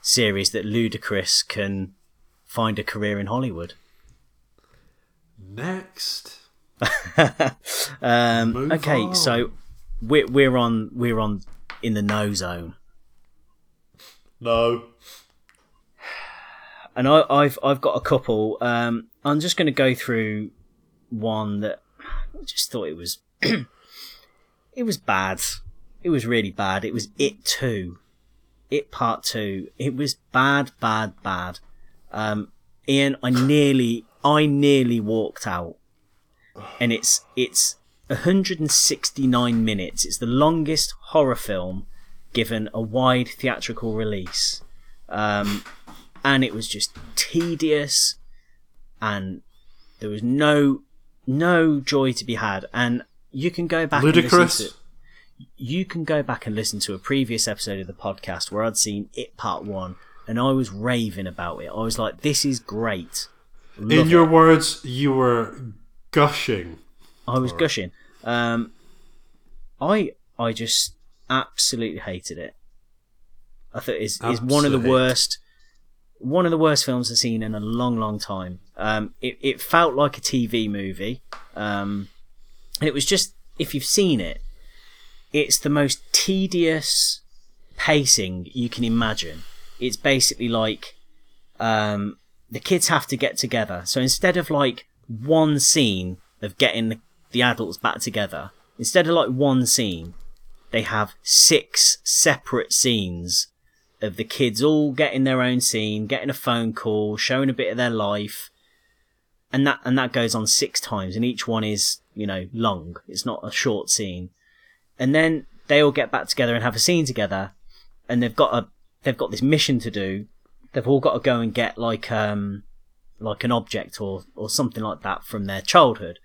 series, that Ludacris can find a career in Hollywood. next, (laughs) Um, okay, on. so we're we're on we're on in the no zone, no, and I, I've I've got a couple. Um, I'm just going to go through one that I just thought it was (clears throat) it was bad. It was really bad. It was it two, it part two. It was bad, bad, bad. Um, Ian, I (sighs) nearly I nearly walked out, and it's it's 169 minutes. It's the longest horror film given a wide theatrical release. Um, and it was just tedious and there was no no joy to be had and you can go back and ludicrous. listen to you can go back and listen to a previous episode of the podcast where I'd seen it part 1 and I was raving about it. I was like this is great. In your it. words, you were gushing. I was gushing. Um, I I just absolutely hated it. I thought it's, it's one of the worst, one of the worst films I've seen in a long, long time. Um, it it felt like a TV movie, um, and it was just if you've seen it, it's the most tedious pacing you can imagine. It's basically like um, the kids have to get together. So instead of like one scene of getting the, the adults back together, instead of like one scene, they have six separate scenes of the kids all getting their own scene, getting a phone call, showing a bit of their life, and that and that goes on six times, and each one is you know long. It's not a short scene, and then they all get back together and have a scene together, and they've got a they've got this mission to do. They've all got to go and get like um like an object or or something like that from their childhood.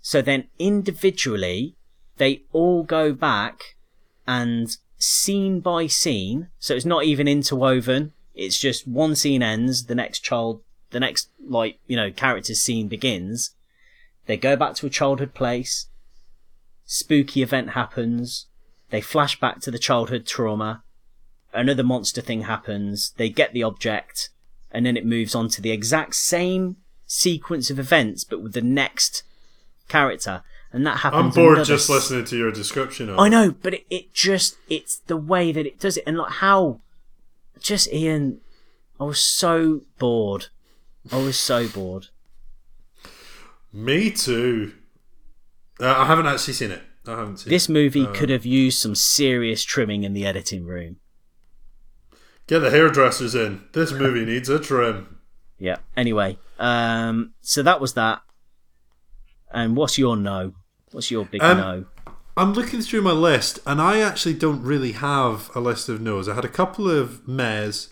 So then individually, they all go back and scene by scene. So it's not even interwoven. It's just one scene ends, the next child, the next like you know character's scene begins. They go back to a childhood place. Spooky event happens. They flash back to the childhood trauma. Another monster thing happens. They get the object, and then it moves on to the exact same sequence of events, but with the next character. And that happens. I'm bored just listening to your description of I it. know, but it, it just it's the way that it does it and like how just Ian I was so bored. I was so bored. Me too. Uh, I haven't actually seen it. I haven't seen This movie Uh, could have used some serious trimming in the editing room. Get the hairdressers in. This movie (laughs) needs a trim. Yeah. Anyway, um so that was that. And what's your no? What's your big Um, no? I'm looking through my list, and I actually don't really have a list of no's. I had a couple of mehs,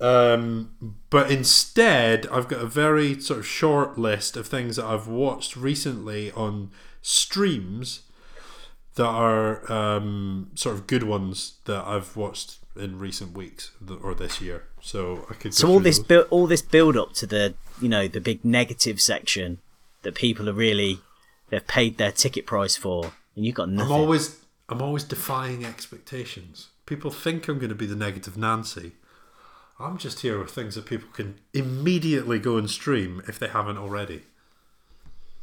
um, but instead, I've got a very sort of short list of things that I've watched recently on streams that are um, sort of good ones that I've watched in recent weeks or this year. So I could. So all this build all this build up to the you know, the big negative section that people are really they've paid their ticket price for and you've got nothing. I'm always I'm always defying expectations. People think I'm going to be the negative Nancy. I'm just here with things that people can immediately go and stream if they haven't already.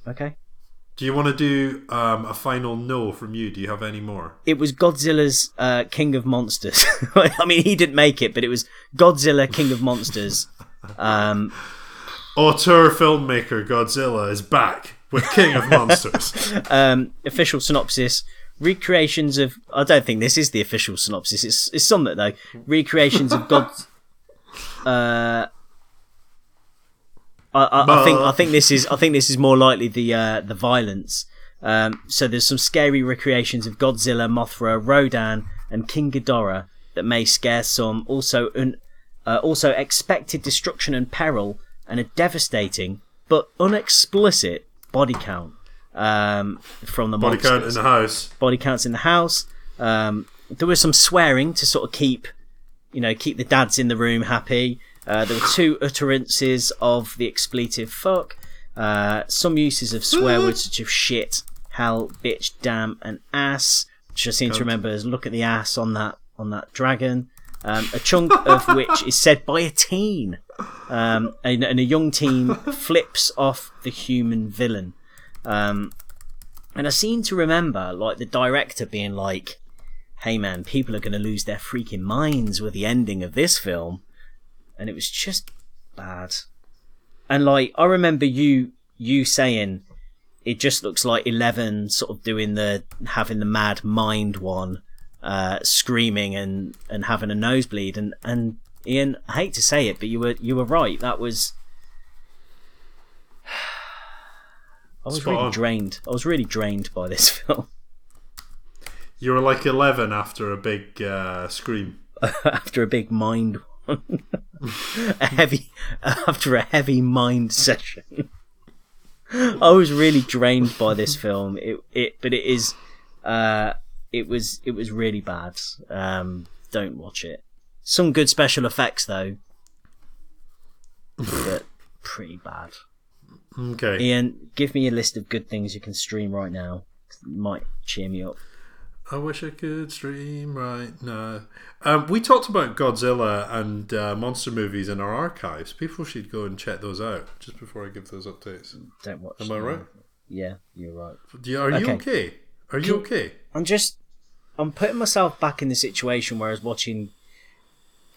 Okay. Do you want to do um, a final no from you? Do you have any more? it was Godzilla's uh, King of Monsters. (laughs) I mean, he didn't make it, but it was Godzilla King of Monsters (laughs) Um, Auteur filmmaker Godzilla is back with King of Monsters. (laughs) um, official synopsis: recreations of. I don't think this is the official synopsis. It's it's something though. Recreations of God. (laughs) Uh, I, I, I think I think this is I think this is more likely the uh, the violence. Um, so there's some scary recreations of Godzilla, Mothra, Rodan, and King Ghidorah that may scare some. Also, un, uh, also expected destruction and peril, and a devastating but unexplicit body count um, from the Body monsters count in the house. body counts in the house. Um, there was some swearing to sort of keep, you know, keep the dads in the room happy. Uh, there were two utterances of the expletive fuck. Uh, some uses of swear (laughs) words such as shit, hell, bitch, damn, and ass. Which I seem to remember as look at the ass on that on that dragon. Um, a chunk of which is said by a teen. Um, and, and a young teen (laughs) flips off the human villain. Um, and I seem to remember, like, the director being like, hey man, people are going to lose their freaking minds with the ending of this film. And it was just bad. And, like, I remember you, you saying, it just looks like Eleven sort of doing the, having the mad mind one, uh, screaming and, and having a nosebleed. And, and Ian, I hate to say it, but you were, you were right. That was, (sighs) I was Spot really on. drained. I was really drained by this (laughs) film. You were like 11 after a big uh, scream. (laughs) after a big mind one. (laughs) a heavy after a heavy mind session. I was really drained by this film. It it but it is uh it was it was really bad. Um don't watch it. Some good special effects though. but pretty bad. Okay. Ian, give me a list of good things you can stream right now. It might cheer me up. I wish I could stream right now. Um, we talked about Godzilla and uh, monster movies in our archives. People should go and check those out just before I give those updates. Don't watch. Am I right? Yeah, you're right. You, are you Okay. okay? Are you okay? I'm just I'm putting myself back in the situation where I was watching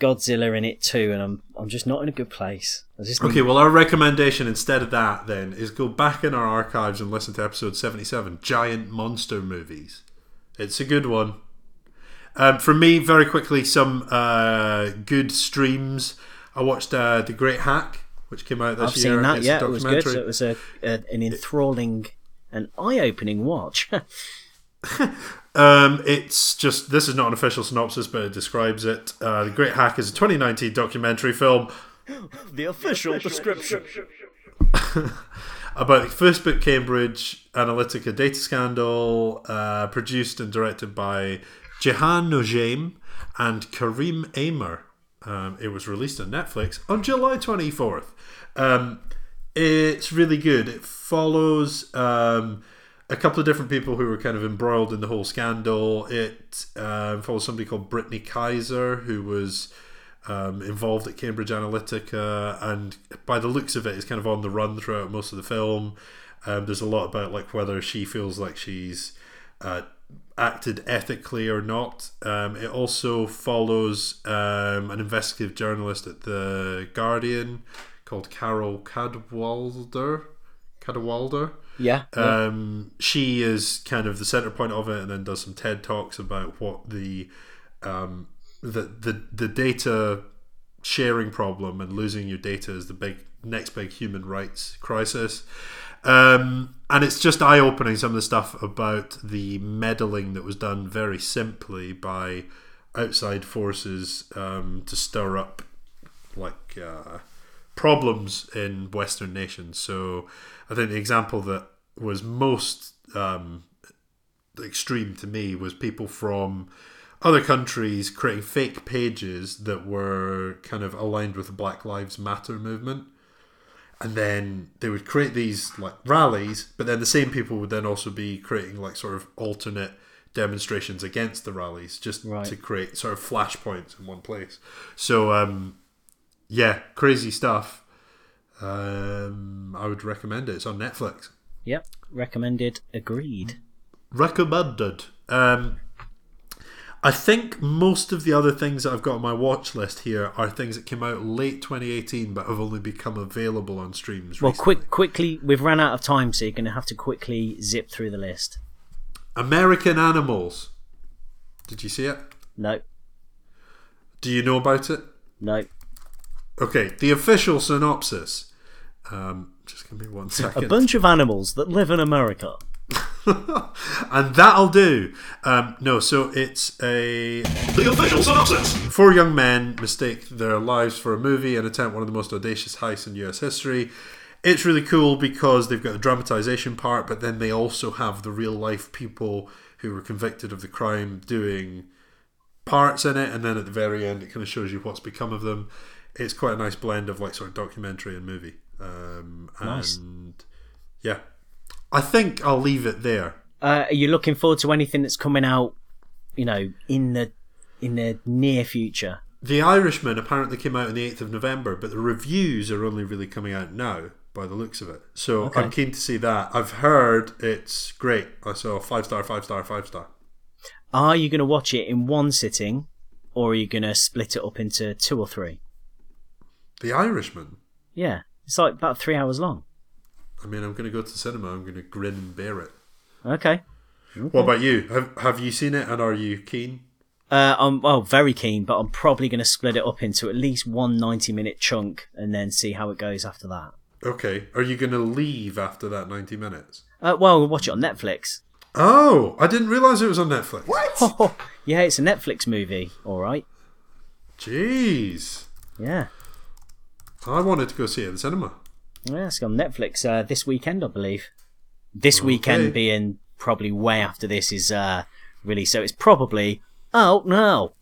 Godzilla in it too, and I'm I'm just not in a good place. Okay, well, our recommendation instead of that then is go back in our archives and listen to episode 77 Giant Monster Movies. It's a good one. Um, for me, very quickly, some uh, good streams. I watched uh, The Great Hack, which came out this I've year. seen that. It's a Yeah, it was good. So it was a, a an enthralling, an eye-opening watch. (laughs) Um, it's just this is not an official synopsis, but it describes it. Uh, the Great Hack is a 2019 documentary film (gasps) the official description. (laughs) about the Facebook Cambridge Analytica data scandal, uh, produced and directed by Jehane Noujaim and Karim Amer. Um, it was released on Netflix on July 24th. Um, it's really good. It follows um, a couple of different people who were kind of embroiled in the whole scandal. It um, follows somebody called Brittany Kaiser, who was um, involved at Cambridge Analytica, and by the looks of it, is kind of on the run throughout most of the film. Um, there's a lot about like whether she feels like she's uh, acted ethically or not. Um, it also follows um, an investigative journalist at the Guardian called Carole Cadwalladr. Cadwalladr. Yeah. Um, she is kind of the center point of it, and then does some TED talks about what the um, the the the data sharing problem and losing your data is the big next big human rights crisis. Um, and it's just eye opening some of the stuff about the meddling that was done very simply by outside forces um, to stir up like uh, problems in Western nations. So I think the example that was most um, extreme to me was people from other countries creating fake pages that were kind of aligned with the Black Lives Matter movement. And then they would create these like rallies, but then the same people would then also be creating like sort of alternate demonstrations against the rallies just Right. to create sort of flashpoints in one place. So um yeah, crazy stuff. Um, I would recommend it. It's on Netflix. Yep. Recommended. Agreed. Recommended. Um, I think most of the other things that I've got on my watch list here are things that came out late 2018 but have only become available on streams. Well, recently. quick, quickly, we've run out of time, so you're going to have to quickly zip through the list. American Animals. Did you see it? No, Do you know about it? no. Okay, the official synopsis. Um, just give me one A bunch of animals that live in America. (laughs) and that'll do. Um, no, so it's a the official synopsis. Four young men mistake their lives for a movie and attempt one of the most audacious heists in U.S. history. It's really cool because they've got a dramatization part, but then they also have the real life people who were convicted of the crime doing parts in it, and then at the very end, it kind of shows you what's become of them. It's quite a nice blend of like sort of documentary and movie. Um, Nice. And yeah, I think I'll leave it there. Uh, are you looking forward to anything that's coming out? You know, in the in the near future. The Irishman apparently came out on the 8th of November, but the reviews are only really coming out now by the looks of it. So Okay. I'm keen to see that. I've heard it's great. I saw five star, five star, five star. Are you going to watch it in one sitting, or are you going to split it up into two or three? The Irishman. Yeah, it's like about three hours long. I mean, I'm going to go to the cinema. I'm going to grin and bear it. Okay. What about you? Have Have you seen it and are you keen? Uh, I'm well, very keen, but I'm probably going to split it up into at least one 90 minute chunk and then see how it goes after that. Okay. Are you going to leave after that 90 minutes? Uh, well, we'll watch it on Netflix. Oh, I didn't realize it was on Netflix. What? (laughs) yeah, it's a Netflix movie. All right. Jeez. Yeah. I wanted to go see it in the cinema. Yeah, it's on Netflix uh, this weekend, I believe. This weekend being probably way after this is uh, released, so it's probably out now.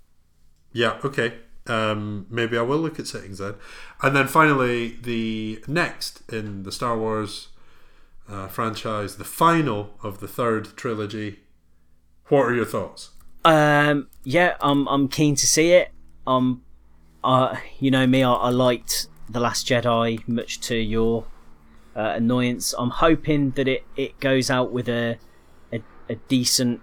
Yeah, okay. Um, maybe I will look at settings then. And then finally, the next in the Star Wars uh, franchise, the final of the third trilogy. What are your thoughts? Um, yeah, I'm I'm keen to see it. Um, uh, you know me, I, I liked the Last Jedi, much to your uh, annoyance. I'm hoping that it, it goes out with a, a a decent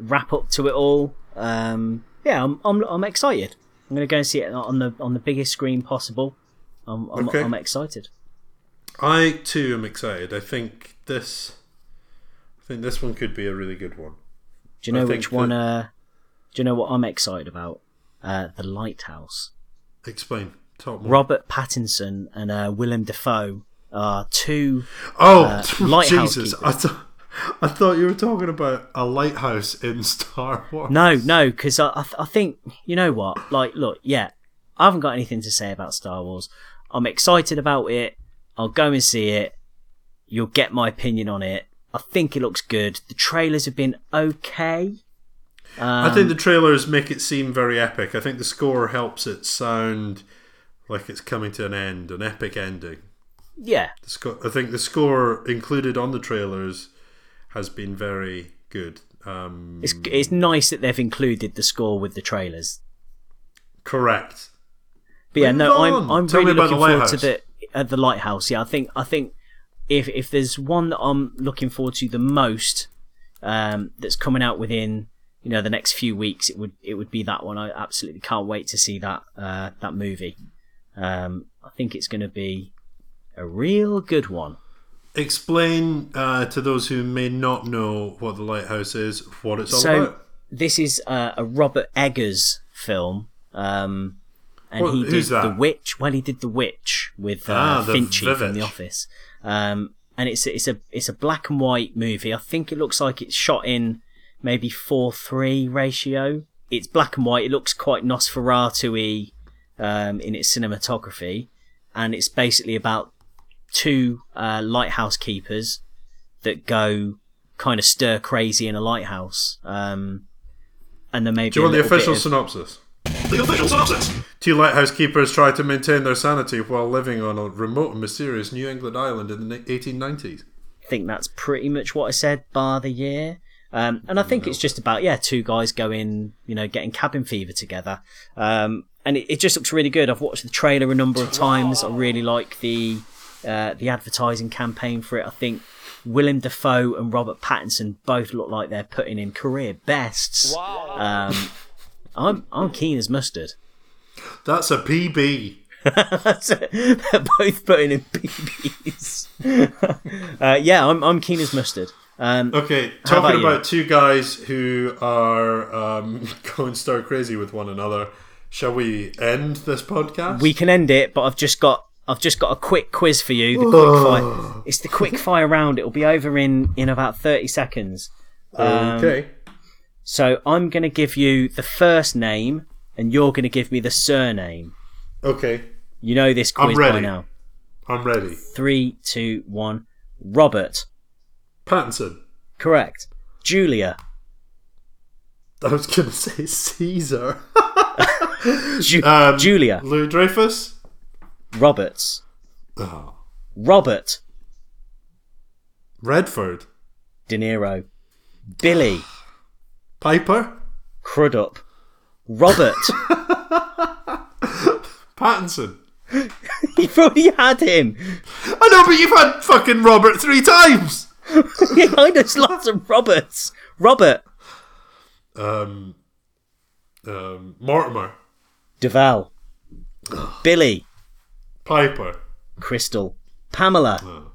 wrap up to it all. Um, yeah, I'm I'm I'm excited. I'm gonna go and see it on the on the biggest screen possible. I'm I'm, Okay. I'm excited. I too am excited. I think this, I think this one could be a really good one. Do you know think which one? that- Uh, do you know what I'm excited about? Uh, the Lighthouse. Explain. Robert Pattinson and uh, Willem Dafoe are two. oh, uh, (laughs) lighthouse Jesus! I thought I thought you were talking about a lighthouse in Star Wars. No, no, because I, I, th- I think you know what. Like, look, yeah, I haven't got anything to say about Star Wars. I'm excited about it. I'll go and see it. You'll get my opinion on it. I think it looks good. The trailers have been okay. I think the trailers make it seem very epic. I think the score helps it sound like it's coming to an end, an epic ending. Yeah, I think the score included on the trailers has been very good. Um, it's it's nice that they've included the score with the trailers. correct. But yeah, Move no, I'm on. I'm Tell really looking forward to the uh, the lighthouse. Yeah, I think I think if if there's one that I'm looking forward to the most, um, that's coming out within you know the next few weeks, it would it would be that one. I absolutely can't wait to see that uh, that movie. Um, I think it's going to be a real good one. Explain uh, to those who may not know what the lighthouse is, what it's all so about. this is uh, a Robert Eggers film. Um, and What- he did the witch. Well, he did the witch with uh, Ah, the Finchy from The Office. Um, and it's a, it's a it's a black and white movie. I think it looks like it's shot in maybe four three ratio. It's black and white. It looks quite Nosferatu-y um, in its cinematography, and it's basically about two uh, lighthouse keepers that go kind of stir crazy in a lighthouse. Um, and then maybe Do you want the official of- synopsis? The official synopsis. Two lighthouse keepers try to maintain their sanity while living on a remote and mysterious New England island in the 1890s. I think that's pretty much what I said, bar the year. Um, and I think it's just about yeah, two guys going, you know, getting cabin fever together. Um, and it, it just looks really good. I've watched the trailer a number of times. I really like the uh, the advertising campaign for it. I think Willem Dafoe and Robert Pattinson both look like they're putting in career bests. Um, I'm I'm keen as mustard. That's a PB. (laughs) they're both putting in PBs. (laughs) uh, yeah, I'm I'm keen as mustard. Um, Okay, talking about about, two guys who are um, (laughs) going stir crazy with one another. Shall we end this podcast? we can end it, but I've just got I've just got a quick quiz for you. The quick fire. It's the quick fire round. It'll be over in in about thirty seconds. Um, okay. So I'm going to give you the first name, and you're going to give me the surname. Okay. You know this I'm quiz by now. I'm ready. Three, two, one. Robert. Pattinson. Correct. Julia. I was going (laughs) to say Caesar. Ju- (laughs) Um, Julia. Lou Dreyfus. Roberts. Oh. Robert. Redford. De Niro. Billy. (sighs) Piper. Crudup. Robert. (laughs) Pattinson. (laughs) You've already had him. I know, but you've had fucking Robert three times. I know lots of Roberts. Robert. Um, um, Mortimer. Duvall. Billy. Piper. Crystal. Pamela.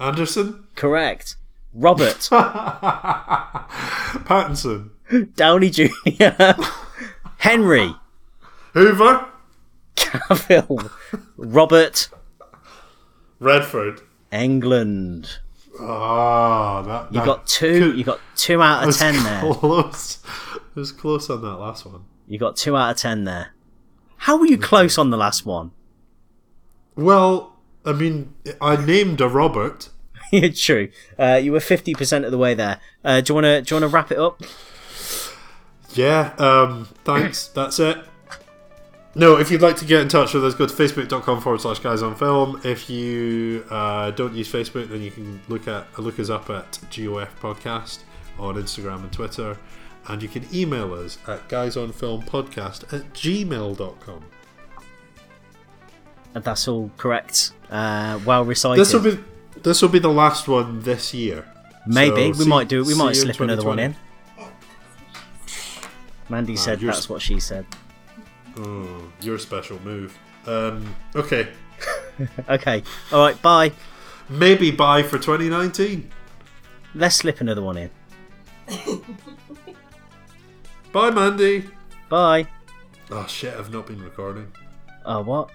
Anderson. Correct. Robert. (laughs) Pattinson. Downey Jr. (laughs) Henry. Hoover. Cavill. Robert. Redford. Englund. Ah, that, You got two. You got two out of ten there. Close. (laughs) It was close on that last one. You got two out of ten there. How were you close on the last one? Well, I mean, I named a Robert. (laughs) yeah, true. Uh, you were fifty percent of the way there. Uh, do you want to? Do you want to wrap it up? Yeah, um, thanks. That's it. No, if you'd like to get in touch with us, go to facebook.com forward slash guys on film. If you uh, don't use Facebook, then you can look at look us up at GOF Podcast on Instagram and Twitter. And you can email us at guysonfilmpodcast at gmail.com. And that's all correct. Uh, well recited. This will be this will be the last one this year. Maybe So we see- might do it. We might slip another one in. 2020. Mandy said that's what she said. Mm, oh, your special move. Um, okay, (laughs) Okay. All right. Bye. maybe bye for 2019. Let's slip another one in. (laughs) Bye, Mandy. Bye. Oh shit, I've not been recording. Oh, what?